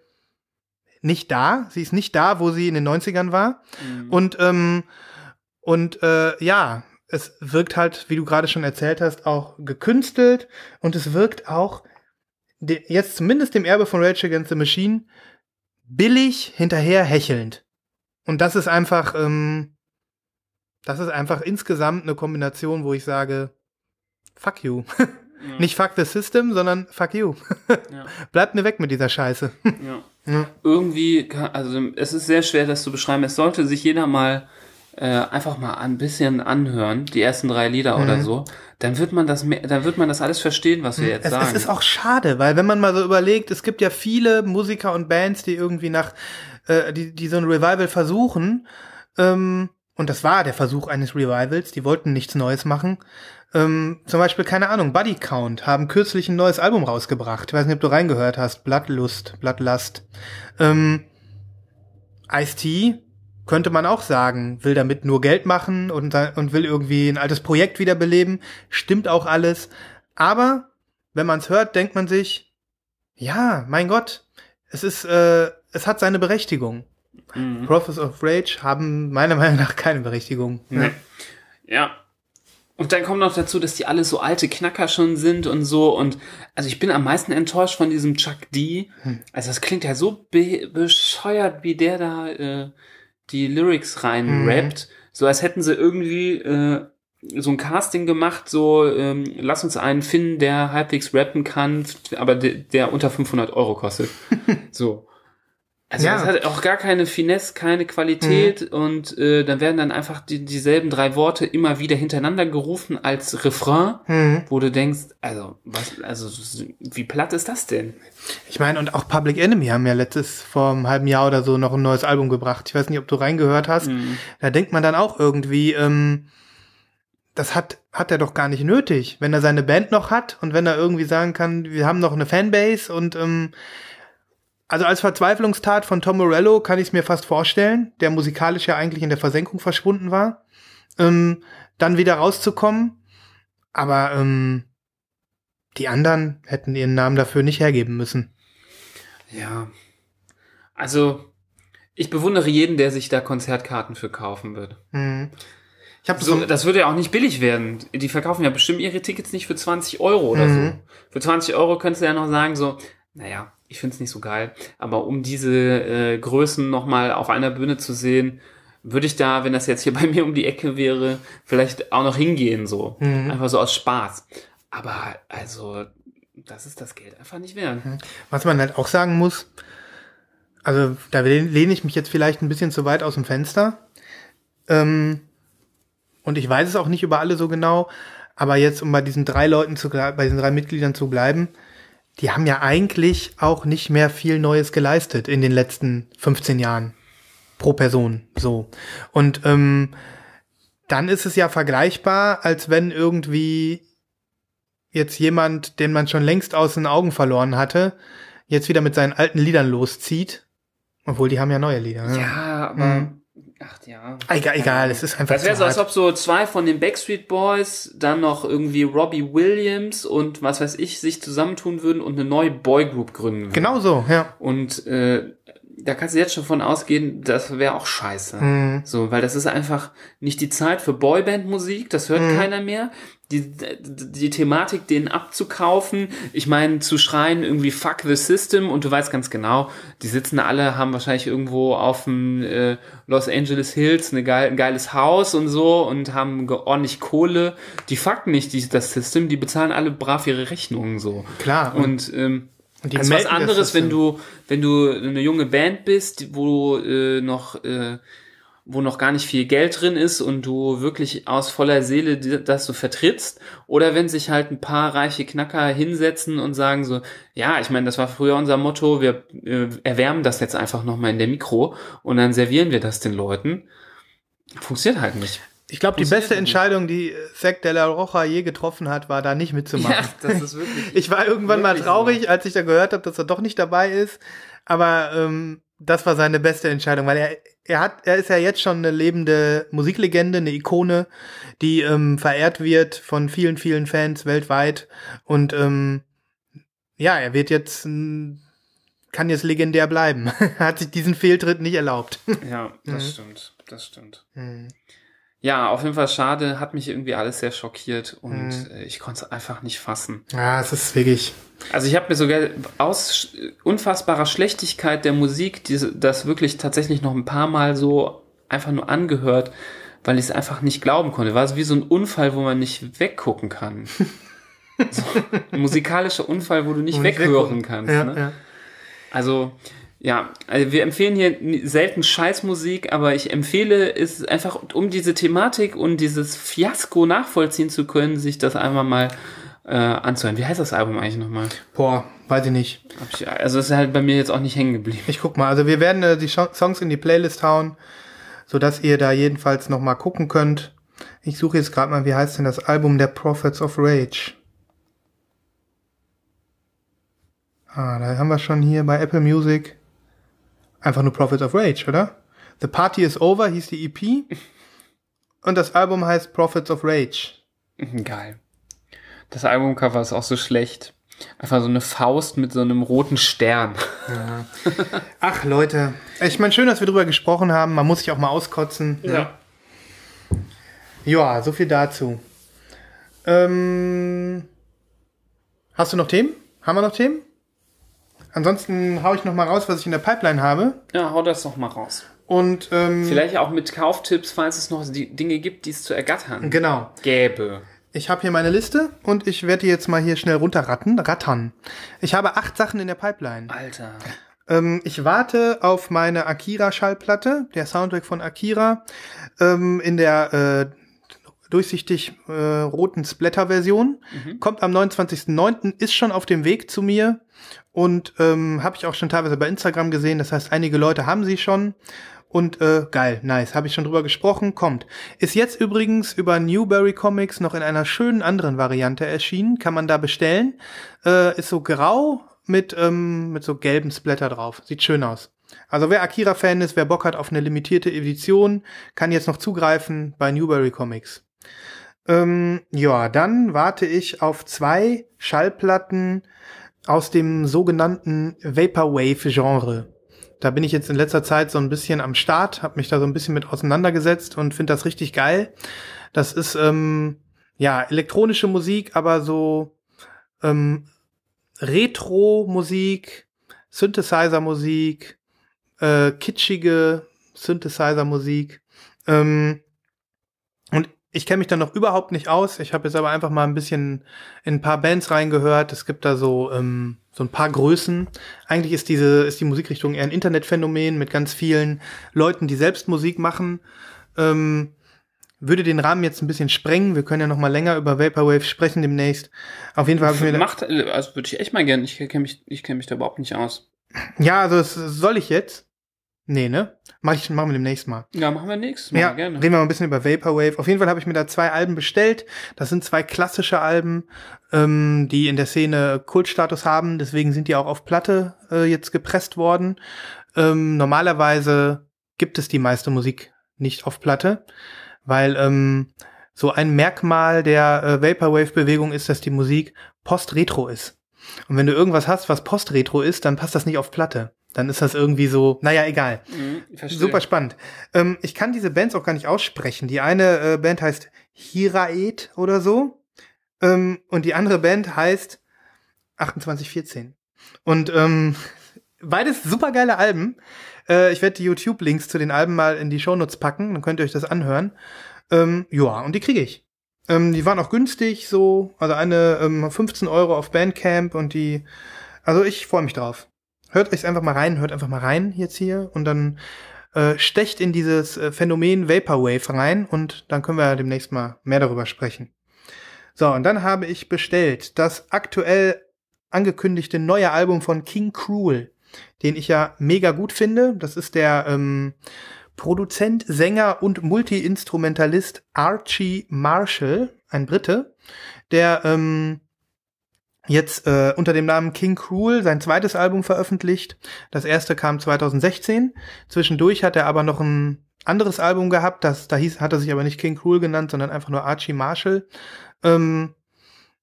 nicht da. Sie ist nicht da, wo sie in den 90ern war. Und, ähm, und äh, ja, es wirkt halt, wie du gerade schon erzählt hast, auch gekünstelt und es wirkt auch jetzt zumindest dem Erbe von Rage Against the Machine billig hinterher hechelnd. Und das ist einfach, ähm, das ist einfach insgesamt eine Kombination, wo ich sage, fuck you. <laughs> Nicht fuck the system, sondern fuck you. Ja. <laughs> Bleibt mir weg mit dieser Scheiße. Ja. <laughs> Ja. Irgendwie, kann- also es ist sehr schwer, das zu beschreiben. Es sollte sich jeder mal äh, einfach mal ein bisschen anhören, die ersten drei Lieder oder Mhm. so. Dann wird man das, mehr, dann wird man das alles verstehen, was wir jetzt Es, sagen. es ist auch schade, weil wenn man mal so überlegt, es gibt ja viele Musiker und Bands, die irgendwie nach, äh, die, die so ein Revival versuchen. Ähm, und das war der Versuch eines Revivals. Die wollten nichts Neues machen. Ähm, zum Beispiel, keine Ahnung, Buddy Count haben kürzlich ein neues Album rausgebracht. Ich weiß nicht, ob du reingehört hast. Bloodlust, Bloodlust. Ähm, Ice-T könnte man auch sagen, will damit nur Geld machen und, und will irgendwie ein altes Projekt wiederbeleben. Stimmt auch alles. Aber wenn man es hört, denkt man sich, ja, mein Gott, es ist, äh, es hat seine Berechtigung. Mhm. Prophets of Rage haben meiner Meinung nach keine Berechtigung. Nee. Ja. Und dann kommt noch dazu, dass die alle so alte Knacker schon sind und so. Und also ich bin am meisten enttäuscht von diesem Chuck D. Also das klingt ja so be bescheuert, wie der da äh, die Lyrics rein rappt. So als hätten sie irgendwie äh, so ein Casting gemacht, so ähm, lass uns einen finden, der halbwegs rappen kann, aber de der unter 500 Euro kostet. <laughs> so. Also Ja. das hat auch gar keine Finesse, keine Qualität und äh, dann werden dann einfach die, dieselben drei Worte immer wieder hintereinander gerufen als Refrain, wo du denkst, also was, also wie platt ist das denn? Ich meine, und auch Public Enemy haben ja letztes, vor einem halben Jahr oder so, noch ein neues Album gebracht. Ich weiß nicht, ob du reingehört hast. Da denkt man dann auch irgendwie, ähm, das hat, hat er doch gar nicht nötig, wenn er seine Band noch hat und wenn er irgendwie sagen kann, wir haben noch eine Fanbase und ähm, also als Verzweiflungstat von Tom Morello kann ich es mir fast vorstellen, der musikalisch ja eigentlich in der Versenkung verschwunden war, ähm, dann wieder rauszukommen. Aber ähm, die anderen hätten ihren Namen dafür nicht hergeben müssen. Ja. Also, ich bewundere jeden, der sich da Konzertkarten für kaufen würde. Mhm. Ich habe So, so, das würde ja auch nicht billig werden. Die verkaufen ja bestimmt ihre Tickets nicht für 20 Euro oder so. Für 20 Euro könntest du ja noch sagen, so, naja, ich find's nicht so geil. Aber um diese äh, Größen nochmal auf einer Bühne zu sehen, würde ich da, wenn das jetzt hier <laughs> bei mir um die Ecke wäre, vielleicht auch noch hingehen, so. Einfach so aus Spaß. Aber also, das ist das Geld einfach nicht wert. was man halt auch sagen muss, also da lehne ich mich jetzt vielleicht ein bisschen zu weit aus dem Fenster. Ähm, und ich weiß es auch nicht über alle so genau, aber jetzt, um bei diesen drei Leuten zu bei diesen drei Mitgliedern zu bleiben, die haben ja eigentlich auch nicht mehr viel Neues geleistet in den letzten 15 Jahren pro Person. So. Und ähm, dann ist es ja vergleichbar, als wenn irgendwie jetzt jemand, den man schon längst aus den Augen verloren hatte, jetzt wieder mit seinen alten Liedern loszieht. Obwohl, die haben ja neue Lieder. ne? Ja, aber. Ach ja. Egal, egal, es ist einfach Das wäre so, als ob so zwei von den Backstreet Boys, dann noch irgendwie Robbie Williams und was weiß ich, sich zusammentun würden und eine neue Boygroup gründen würden. Genau so, ja. Und äh, da kannst du jetzt schon von ausgehen, das wäre auch scheiße. Mhm. So, weil das ist einfach nicht die Zeit für Boyband-Musik, das hört Mhm. keiner mehr. Die, die Thematik, denen abzukaufen, ich meine, zu schreien irgendwie fuck the system und du weißt ganz genau, die sitzen alle, haben wahrscheinlich irgendwo auf dem äh, Los Angeles Hills eine geil, ein geiles Haus und so und haben ordentlich Kohle. Die fucken nicht die, das System, die bezahlen alle brav ihre Rechnungen so. Klar. Und ähm, Und die das ist was anderes, wenn du, wenn du eine junge Band bist, wo äh, noch, äh, wo noch gar nicht viel Geld drin ist und du wirklich aus voller Seele das du vertrittst, oder wenn sich halt ein paar reiche Knacker hinsetzen und sagen so, ja, ich meine, das war früher unser Motto, wir äh, erwärmen das jetzt einfach nochmal in der Mikro und dann servieren wir das den Leuten. Funktioniert halt nicht. Ich glaube, die beste nicht. Entscheidung, die Zack de la Rocha je getroffen hat, war da nicht mitzumachen. das ist wirklich. <laughs> Ich war irgendwann mal traurig, als ich da gehört habe, dass er doch nicht dabei ist. Aber ähm, das war seine beste Entscheidung, weil er, er hat, er ist ja jetzt schon eine lebende Musiklegende, eine Ikone, die ähm, verehrt wird von vielen, vielen Fans weltweit. Und ähm, ja, er wird jetzt, kann jetzt legendär bleiben. Er <laughs> hat sich diesen Fehltritt nicht erlaubt. <laughs> Ja, das stimmt. Das stimmt. Mhm. Ja, auf jeden Fall schade, hat mich irgendwie alles sehr schockiert und äh, ich konnte es einfach nicht fassen. ja, es ist wirklich. Also ich habe mir sogar aus unfassbarer Schlechtigkeit der Musik diese, das wirklich tatsächlich noch ein paar Mal so einfach nur angehört, weil ich es einfach nicht glauben konnte. War es wie so ein Unfall, wo man nicht weggucken kann. <laughs> so, ein musikalischer Unfall, wo du nicht weghören kannst. Ja, ne? ja. Also, ja, also wir empfehlen hier selten Scheißmusik, aber ich empfehle es einfach, um diese Thematik und dieses Fiasko nachvollziehen zu können, sich das einmal mal äh, anzuhören. Wie heißt das Album eigentlich nochmal? Boah, weiß ich nicht. Ich, also es ist halt bei mir jetzt auch nicht hängen geblieben. Ich guck mal, also wir werden äh, die Songs in die Playlist hauen, sodass ihr da jedenfalls noch mal gucken könnt. Ich suche jetzt gerade mal, wie heißt denn das Album der Prophets of Rage? Ah, da haben wir schon hier bei Apple Music einfach nur Prophets of Rage, oder? The Party is Over hieß die EP und das Album heißt Prophets of Rage. <laughs> Geil. Das Albumcover ist auch so schlecht. Einfach so eine Faust mit so einem roten Stern. Ach Leute, ich meine schön, dass wir drüber gesprochen haben. Man muss sich auch mal auskotzen. ne? Ja, so viel dazu. Ähm, hast du noch Themen? Haben wir noch Themen? Ansonsten hau ich noch mal raus, was ich in der Pipeline habe. Ja, hau das doch mal raus. Und ähm, Vielleicht auch mit Kauftipps, falls es noch die Dinge gibt, die es zu ergattern genau. gäbe. Ich habe hier meine Liste und ich werde die jetzt mal hier schnell runterratten. Rattern. Ich habe acht Sachen in der Pipeline. Alter. Ähm, ich warte auf meine Akira-Schallplatte, der Soundtrack von Akira, ähm, in der äh, durchsichtig äh, roten Splatter-Version. Kommt am 29.09., ist schon auf dem Weg zu mir und ähm, habe ich auch schon teilweise bei Instagram gesehen. Das heißt, einige Leute haben sie schon. Und äh, geil, nice, habe ich schon drüber gesprochen, kommt. Ist jetzt übrigens über Newberry Comics noch in einer schönen anderen Variante erschienen, kann man da bestellen. Äh, ist so grau mit, ähm, mit so gelben Splatter drauf. Sieht schön aus. Also wer Akira-Fan ist, wer Bock hat auf eine limitierte Edition, kann jetzt noch zugreifen bei Newberry Comics. Ähm, ja, dann warte ich auf zwei Schallplatten aus dem sogenannten Vaporwave-Genre. Da bin ich jetzt in letzter Zeit so ein bisschen am Start, habe mich da so ein bisschen mit auseinandergesetzt und finde das richtig geil. Das ist ähm, ja elektronische Musik, aber so ähm, Retro-Musik, Synthesizer-Musik, äh, kitschige Synthesizer-Musik. Ähm, ich kenne mich da noch überhaupt nicht aus. Ich habe jetzt aber einfach mal ein bisschen in ein paar Bands reingehört. Es gibt da so ähm, so ein paar Größen. Eigentlich ist diese ist die Musikrichtung eher ein Internetphänomen mit ganz vielen Leuten, die selbst Musik machen. Ähm, würde den Rahmen jetzt ein bisschen sprengen. Wir können ja noch mal länger über Vaporwave sprechen demnächst. Auf jeden Fall habe ich mir Macht, also würde ich echt mal gerne. Ich kenne mich, ich kenne mich da überhaupt nicht aus. ja, also das soll ich jetzt? Nee, ne? Mach ich machen wir demnächst mal. Ja, machen wir nächstes Mal Ja, gerne. reden wir mal ein bisschen über Vaporwave. Auf jeden Fall habe ich mir da zwei Alben bestellt. Das sind zwei klassische Alben, ähm, die in der Szene Kultstatus haben. Deswegen sind die auch auf Platte äh, jetzt gepresst worden. Ähm, normalerweise gibt es die meiste Musik nicht auf Platte, weil ähm, so ein Merkmal der äh, Vaporwave-Bewegung ist, dass die Musik post-retro ist. Und wenn du irgendwas hast, was post-retro ist, dann passt das nicht auf Platte. Dann ist das irgendwie so, naja, egal. Mhm. Super spannend. Ähm, ich kann diese Bands auch gar nicht aussprechen. Die eine äh, Band heißt Hiraet oder so. Ähm, und die andere Band heißt 2814. Und ähm, <laughs> beides super geile Alben. Äh, ich werde die YouTube-Links zu den Alben mal in die Shownotes packen, dann könnt ihr euch das anhören. Ähm, ja, und die kriege ich. Ähm, die waren auch günstig, so, also eine ähm, 15 Euro auf Bandcamp und die, also ich freue mich drauf. Hört euch einfach mal rein, hört einfach mal rein jetzt hier und dann äh, stecht in dieses äh, Phänomen Vaporwave rein und dann können wir demnächst mal mehr darüber sprechen. So, und dann habe ich bestellt das aktuell angekündigte neue Album von King Cruel, den ich ja mega gut finde. Das ist der ähm, Produzent, Sänger und Multi-Instrumentalist Archie Marshall, ein Brite, der ähm, jetzt äh, unter dem Namen King Cruel sein zweites Album veröffentlicht. Das erste kam 2016. Zwischendurch hat er aber noch ein anderes Album gehabt, das da hieß, hat er sich aber nicht King Cruel genannt, sondern einfach nur Archie Marshall. Ähm,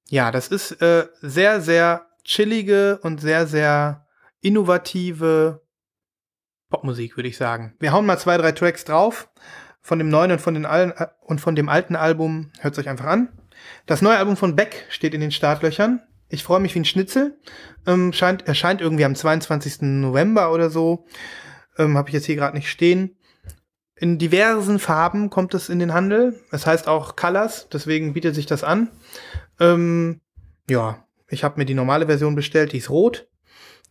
ja, das ist äh, sehr, sehr chillige und sehr, sehr innovative Popmusik, würde ich sagen. Wir hauen mal zwei, drei Tracks drauf. Von dem neuen und von, den allen, und von dem alten Album hört euch einfach an. Das neue Album von Beck steht in den Startlöchern. Ich freue mich wie ein Schnitzel. Ähm, scheint, erscheint irgendwie am 22. November oder so. Ähm, Habe ich jetzt hier gerade nicht stehen. In diversen Farben kommt es in den Handel. Es heißt auch Colors, deswegen bietet sich das an. Ähm, ja, ich habe mir die normale Version bestellt, die ist rot.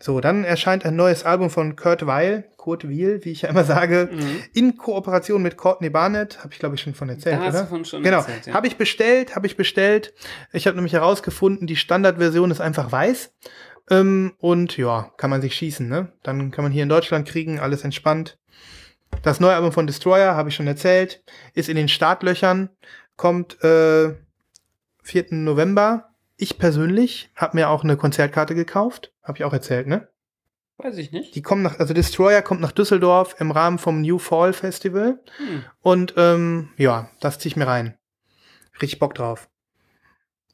So, dann erscheint ein neues Album von Kurt Weil, Kurt Weil, wie ich ja immer sage, Mhm. in Kooperation mit Courtney Barnett, habe ich glaube ich schon von erzählt, Da hast oder? du von schon genau, erzählt, ja. habe ich bestellt, habe ich bestellt. Ich habe nämlich herausgefunden, die Standardversion ist einfach weiß. Ähm, und ja, kann man sich schießen, ne? Dann kann man hier in Deutschland kriegen, alles entspannt. Das neue Album von Destroyer, habe ich schon erzählt, ist in den Startlöchern, kommt äh, 4. November. Ich persönlich habe mir auch eine Konzertkarte gekauft, habe ich auch erzählt, ne? Weiß ich nicht. Die kommen nach, also Destroyer kommt nach Düsseldorf im Rahmen vom New Fall Festival. Hm. Und ähm, ja, das zieh ich mir rein. Richtig Bock drauf.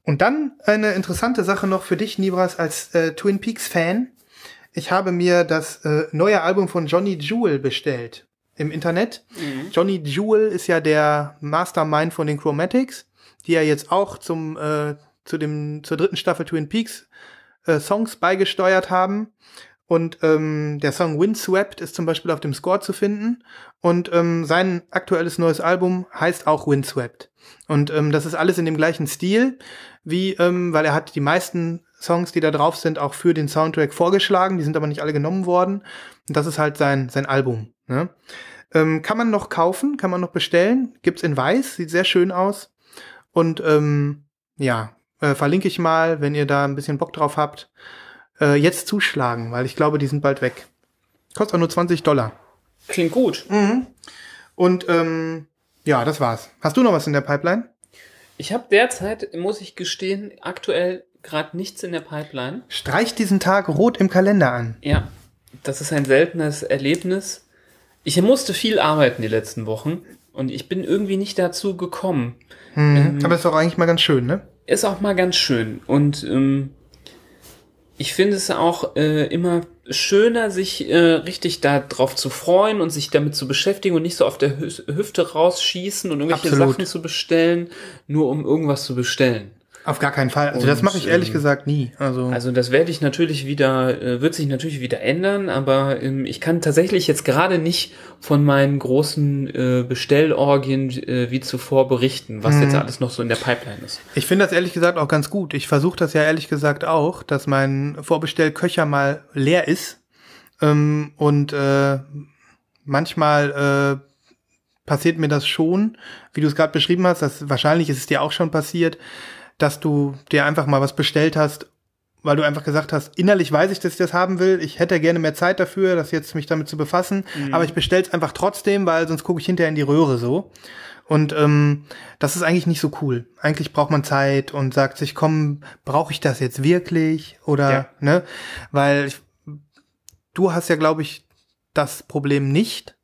Und dann eine interessante Sache noch für dich, Nibras, als äh, Twin Peaks Fan. Ich habe mir das äh, neue Album von Johnny Jewel bestellt im Internet. Mhm. Johnny Jewel ist ja der Mastermind von den Chromatics, die ja jetzt auch zum äh, zu dem zur dritten Staffel Twin Peaks äh, Songs beigesteuert haben. Und ähm, der Song Windswept ist zum Beispiel auf dem Score zu finden. Und ähm, sein aktuelles neues Album heißt auch Windswept. Und ähm, das ist alles in dem gleichen Stil, wie, ähm, weil er hat die meisten Songs, die da drauf sind, auch für den Soundtrack vorgeschlagen. Die sind aber nicht alle genommen worden. Und das ist halt sein, sein Album. Ne? Ähm, kann man noch kaufen, kann man noch bestellen. Gibt's in weiß, sieht sehr schön aus. Und ähm, ja, äh, verlinke ich mal, wenn ihr da ein bisschen Bock drauf habt. Äh, jetzt zuschlagen, weil ich glaube, die sind bald weg. Kostet auch nur 20 Dollar. Klingt gut. Und ähm, ja, das war's. Hast du noch was in der Pipeline? Ich habe derzeit, muss ich gestehen, aktuell gerade nichts in der Pipeline. Streich diesen Tag rot im Kalender an. Ja, das ist ein seltenes Erlebnis. Ich musste viel arbeiten die letzten Wochen und ich bin irgendwie nicht dazu gekommen. Aber ist doch eigentlich mal ganz schön, ne? Ist auch mal ganz schön. Und ähm, ich finde es auch äh, immer schöner, sich äh, richtig darauf zu freuen und sich damit zu beschäftigen und nicht so auf der Hü Hüfte rausschießen und irgendwelche Absolut. Sachen zu bestellen, nur um irgendwas zu bestellen. Auf gar keinen Fall. Also das Und, mache ich ehrlich ähm, gesagt nie. Also, Also das werde ich natürlich wieder, äh, wird sich natürlich wieder ändern, aber ähm, ich kann tatsächlich jetzt gerade nicht von meinen großen äh, Bestellorgien äh, wie zuvor berichten, was jetzt alles noch so in der Pipeline ist. ich finde das ehrlich gesagt auch ganz gut. Ich versuche das ja ehrlich gesagt auch, dass mein Vorbestellköcher mal leer ist. Ähm, und äh, manchmal äh, passiert mir das schon, wie du es gerade beschrieben hast. Das, wahrscheinlich ist es dir auch schon passiert, dass du dir einfach mal was bestellt hast, weil du einfach gesagt hast, innerlich weiß ich, dass ich das haben will. Ich hätte gerne mehr Zeit dafür, das jetzt mich damit zu befassen. Aber ich bestell's einfach trotzdem, weil sonst gucke ich hinterher in die Röhre so. Und ähm, das ist eigentlich nicht so cool. Eigentlich braucht man Zeit und sagt sich, komm, brauche ich das jetzt wirklich? Oder, Ja. ne? Weil ich, du hast ja, glaube ich, das Problem nicht,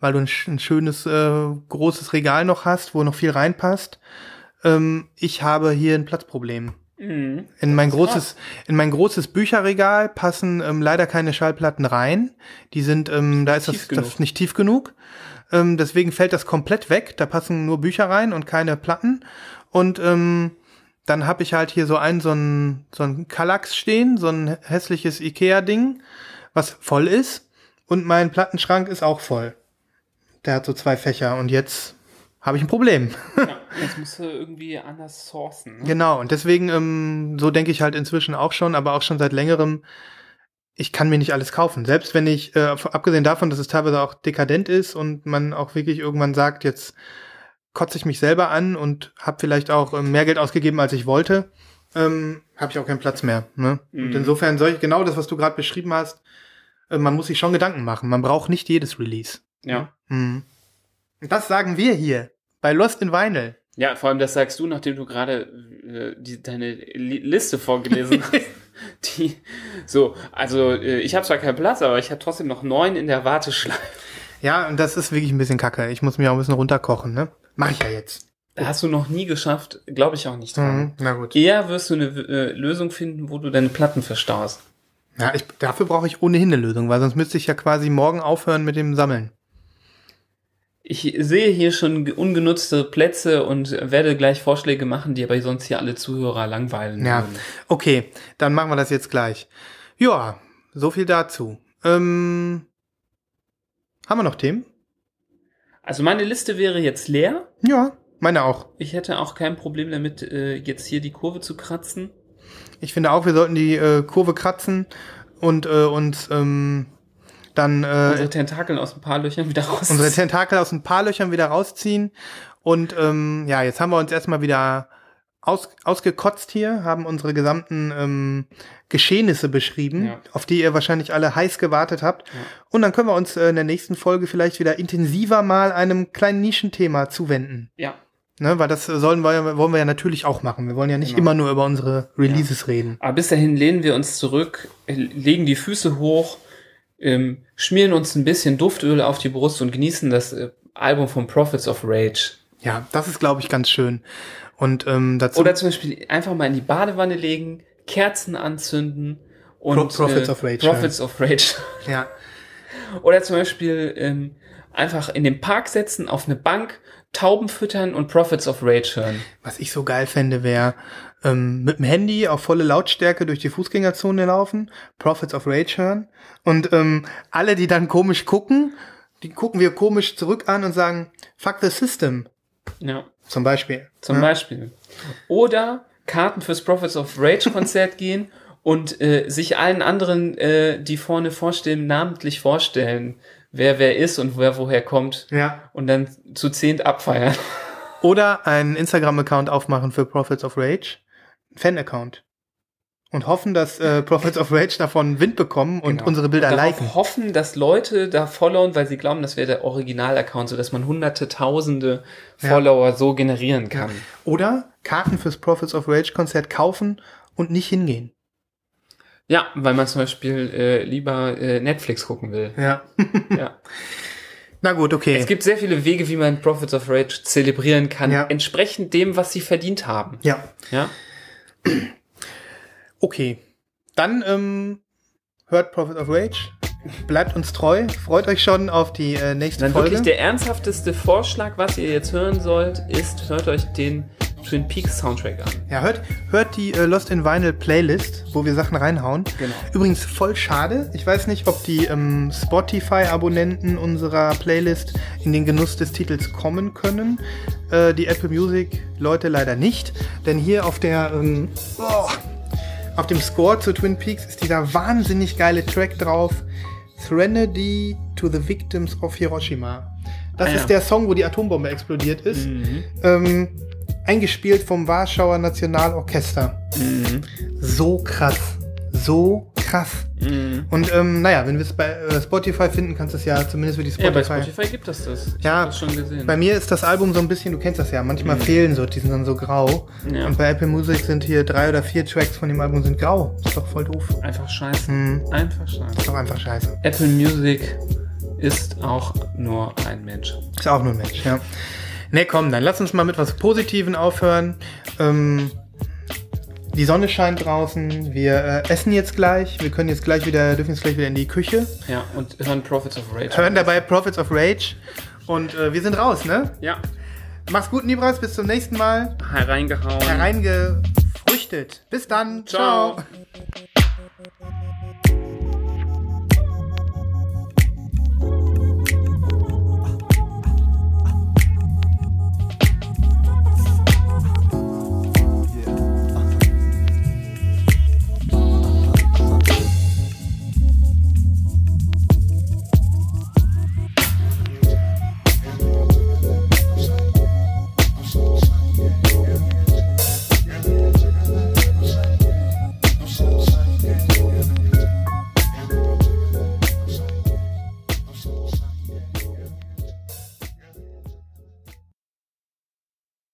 weil du ein, ein schönes, äh, großes Regal noch hast, wo noch viel reinpasst. Ähm, ich habe hier ein Platzproblem. Mhm. In mein großes, in mein großes Bücherregal passen ähm, leider keine Schallplatten rein. Die sind, ähm, da ist das, das nicht tief genug. Ähm, deswegen fällt das komplett weg. Da passen nur Bücher rein und keine Platten. Und ähm, dann habe ich halt hier so ein so ein so ein Kallax stehen, so ein hässliches Ikea-Ding, was voll ist. Und mein Plattenschrank ist auch voll. Der hat so zwei Fächer. Und jetzt habe ich ein Problem. Ja, <laughs> jetzt musst du irgendwie anders sourcen. Ne? Genau, und deswegen, ähm, so denke ich halt inzwischen auch schon, aber auch schon seit längerem, ich kann mir nicht alles kaufen. Selbst wenn ich, äh, abgesehen davon, dass es teilweise auch dekadent ist und man auch wirklich irgendwann sagt, jetzt kotze ich mich selber an und habe vielleicht auch ähm, mehr Geld ausgegeben, als ich wollte, ähm, habe ich auch keinen Platz mehr. Ne? Und insofern soll ich genau das, was du gerade beschrieben hast, äh, man muss sich schon Gedanken machen. Man braucht nicht jedes Release. Ja. Mhm. Und das sagen wir hier bei Lost in Vinyl. Ja, vor allem das sagst du, nachdem du gerade äh, die, deine Li Liste vorgelesen hast. <laughs> Die, so, also äh, ich habe zwar keinen Platz, aber ich habe trotzdem noch neun in der Warteschleife. Ja, und das ist wirklich ein bisschen kacke. Ich muss mich auch ein bisschen runterkochen, ne? Mach ich ja jetzt. Da hast du noch nie geschafft, glaube ich auch nicht dran. Mhm, na gut. Eher wirst du eine äh, Lösung finden, wo du deine Platten verstaust. Ja, ich, dafür brauche ich ohnehin eine Lösung, weil sonst müsste ich ja quasi morgen aufhören mit dem Sammeln. Ich sehe hier schon ge- ungenutzte Plätze und werde gleich Vorschläge machen, die aber sonst hier alle Zuhörer langweilen Ja, würden. okay, dann machen wir das jetzt gleich. Ja, so viel dazu. Ähm, haben wir noch Themen? Also meine Liste wäre jetzt leer. Ja, meine auch. Ich hätte auch kein Problem damit, äh, jetzt hier die Kurve zu kratzen. Ich finde auch, wir sollten die äh, Kurve kratzen und äh, uns ähm, dann äh, Unsere Tentakeln aus ein paar Löchern wieder raus. unsere Tentakel aus ein paar Löchern wieder rausziehen. Und ähm, ja, jetzt haben wir uns erstmal wieder aus, ausgekotzt hier, haben unsere gesamten ähm, Geschehnisse beschrieben, Ja. auf die ihr wahrscheinlich alle heiß gewartet habt. Und dann können wir uns äh, in der nächsten Folge vielleicht wieder intensiver mal einem kleinen Nischenthema zuwenden. ja. Ne, weil das sollen wir, ja- wollen wir ja natürlich auch machen. Wir wollen ja nicht Genau. immer nur über unsere Releases reden. Aber bis dahin lehnen wir uns zurück, legen die Füße hoch, ähm, schmieren uns ein bisschen Duftöl auf die Brust und genießen das äh, Album von Prophets of Rage. Ja, das ist, glaube ich, ganz schön. Und ähm, dazu Oder zum Beispiel einfach mal in die Badewanne legen, Kerzen anzünden und Pro- Prophets äh, of Rage Prophets of Rage. <laughs> ja, Oder zum Beispiel ähm, einfach in den Park setzen, auf eine Bank, Tauben füttern und Prophets of Rage hören. Was ich so geil fände, wäre ähm, mit dem Handy auf volle Lautstärke durch die Fußgängerzone laufen, Prophets of Rage hören und ähm, alle, die dann komisch gucken, die gucken wir komisch zurück an und sagen, fuck the system, Ja, zum Beispiel. zum ja? Beispiel. Oder Karten fürs Prophets of Rage Konzert <laughs> gehen und äh, sich allen anderen, äh, die vorne vorstehen, namentlich vorstellen, wer wer ist und wer woher kommt Ja. und dann zu zehnt abfeiern. Oder einen Instagram-Account aufmachen für Prophets of Rage. Fan-Account. Und hoffen, dass äh, <laughs> Prophets of Rage davon Wind bekommen und Genau. unsere Bilder und liken. hoffen, dass Leute da followen, weil sie glauben, das wäre der Original-Account, sodass man hunderte, tausende Follower so generieren kann. Oder Karten fürs Prophets of Rage Konzert kaufen und nicht hingehen. Ja, weil man zum Beispiel äh, lieber äh, Netflix gucken will. Ja. <laughs> ja. Na gut, okay. Es gibt sehr viele Wege, wie man Prophets of Rage zelebrieren kann, Ja. entsprechend dem, was sie verdient haben. ja. Ja. Okay. Dann ähm, hört Prophet of Rage. Bleibt uns treu. Freut euch schon auf die äh, nächste Dann Folge. wirklich der ernsthafteste Vorschlag, was ihr jetzt hören sollt, ist, hört euch den Twin Peaks Soundtrack an. Ja, hört, hört die äh, Lost in Vinyl Playlist, wo wir Sachen reinhauen. Genau. Übrigens voll schade. Ich weiß nicht, ob die ähm, Spotify-Abonnenten unserer Playlist in den Genuss des Titels kommen können. Äh, die Apple Music-Leute leider nicht. Denn hier auf der ähm, oh, auf dem Score zu Twin Peaks ist dieser wahnsinnig geile Track drauf. Threnody to the Victims of Hiroshima. Das Ah, ja. ist der Song, wo die Atombombe explodiert ist. Ähm, eingespielt vom Warschauer Nationalorchester. So krass. So krass. Und ähm, naja, wenn wir es bei äh, Spotify finden, kannst du es ja zumindest für die Ja, bei Spotify. Spotify gibt es das. Ich Ja, das schon gesehen. Bei mir ist das Album so ein bisschen, du kennst das ja, manchmal fehlen so, die sind dann so grau. Ja. Und bei Apple Music sind hier drei oder vier Tracks von dem Album sind grau. Ist doch voll doof. Einfach scheiße. Mhm. Einfach scheiße. Ist doch einfach scheiße. Apple Music ist auch nur ein Mensch. Ist auch nur ein Mensch, ja. Ne, komm, dann lass uns mal mit was Positiven aufhören. Ähm, die Sonne scheint draußen. Wir äh, essen jetzt gleich. Wir können jetzt gleich wieder, dürfen jetzt gleich wieder in die Küche. Ja, und hören Prophets of Rage. Hören dabei Prophets of Rage. Und äh, wir sind raus, ne? Ja, Mach's gut, Nibras. Bis zum nächsten Mal. hereingehauen. Hereingefrüchtet. Bis dann. Ciao. Ciao.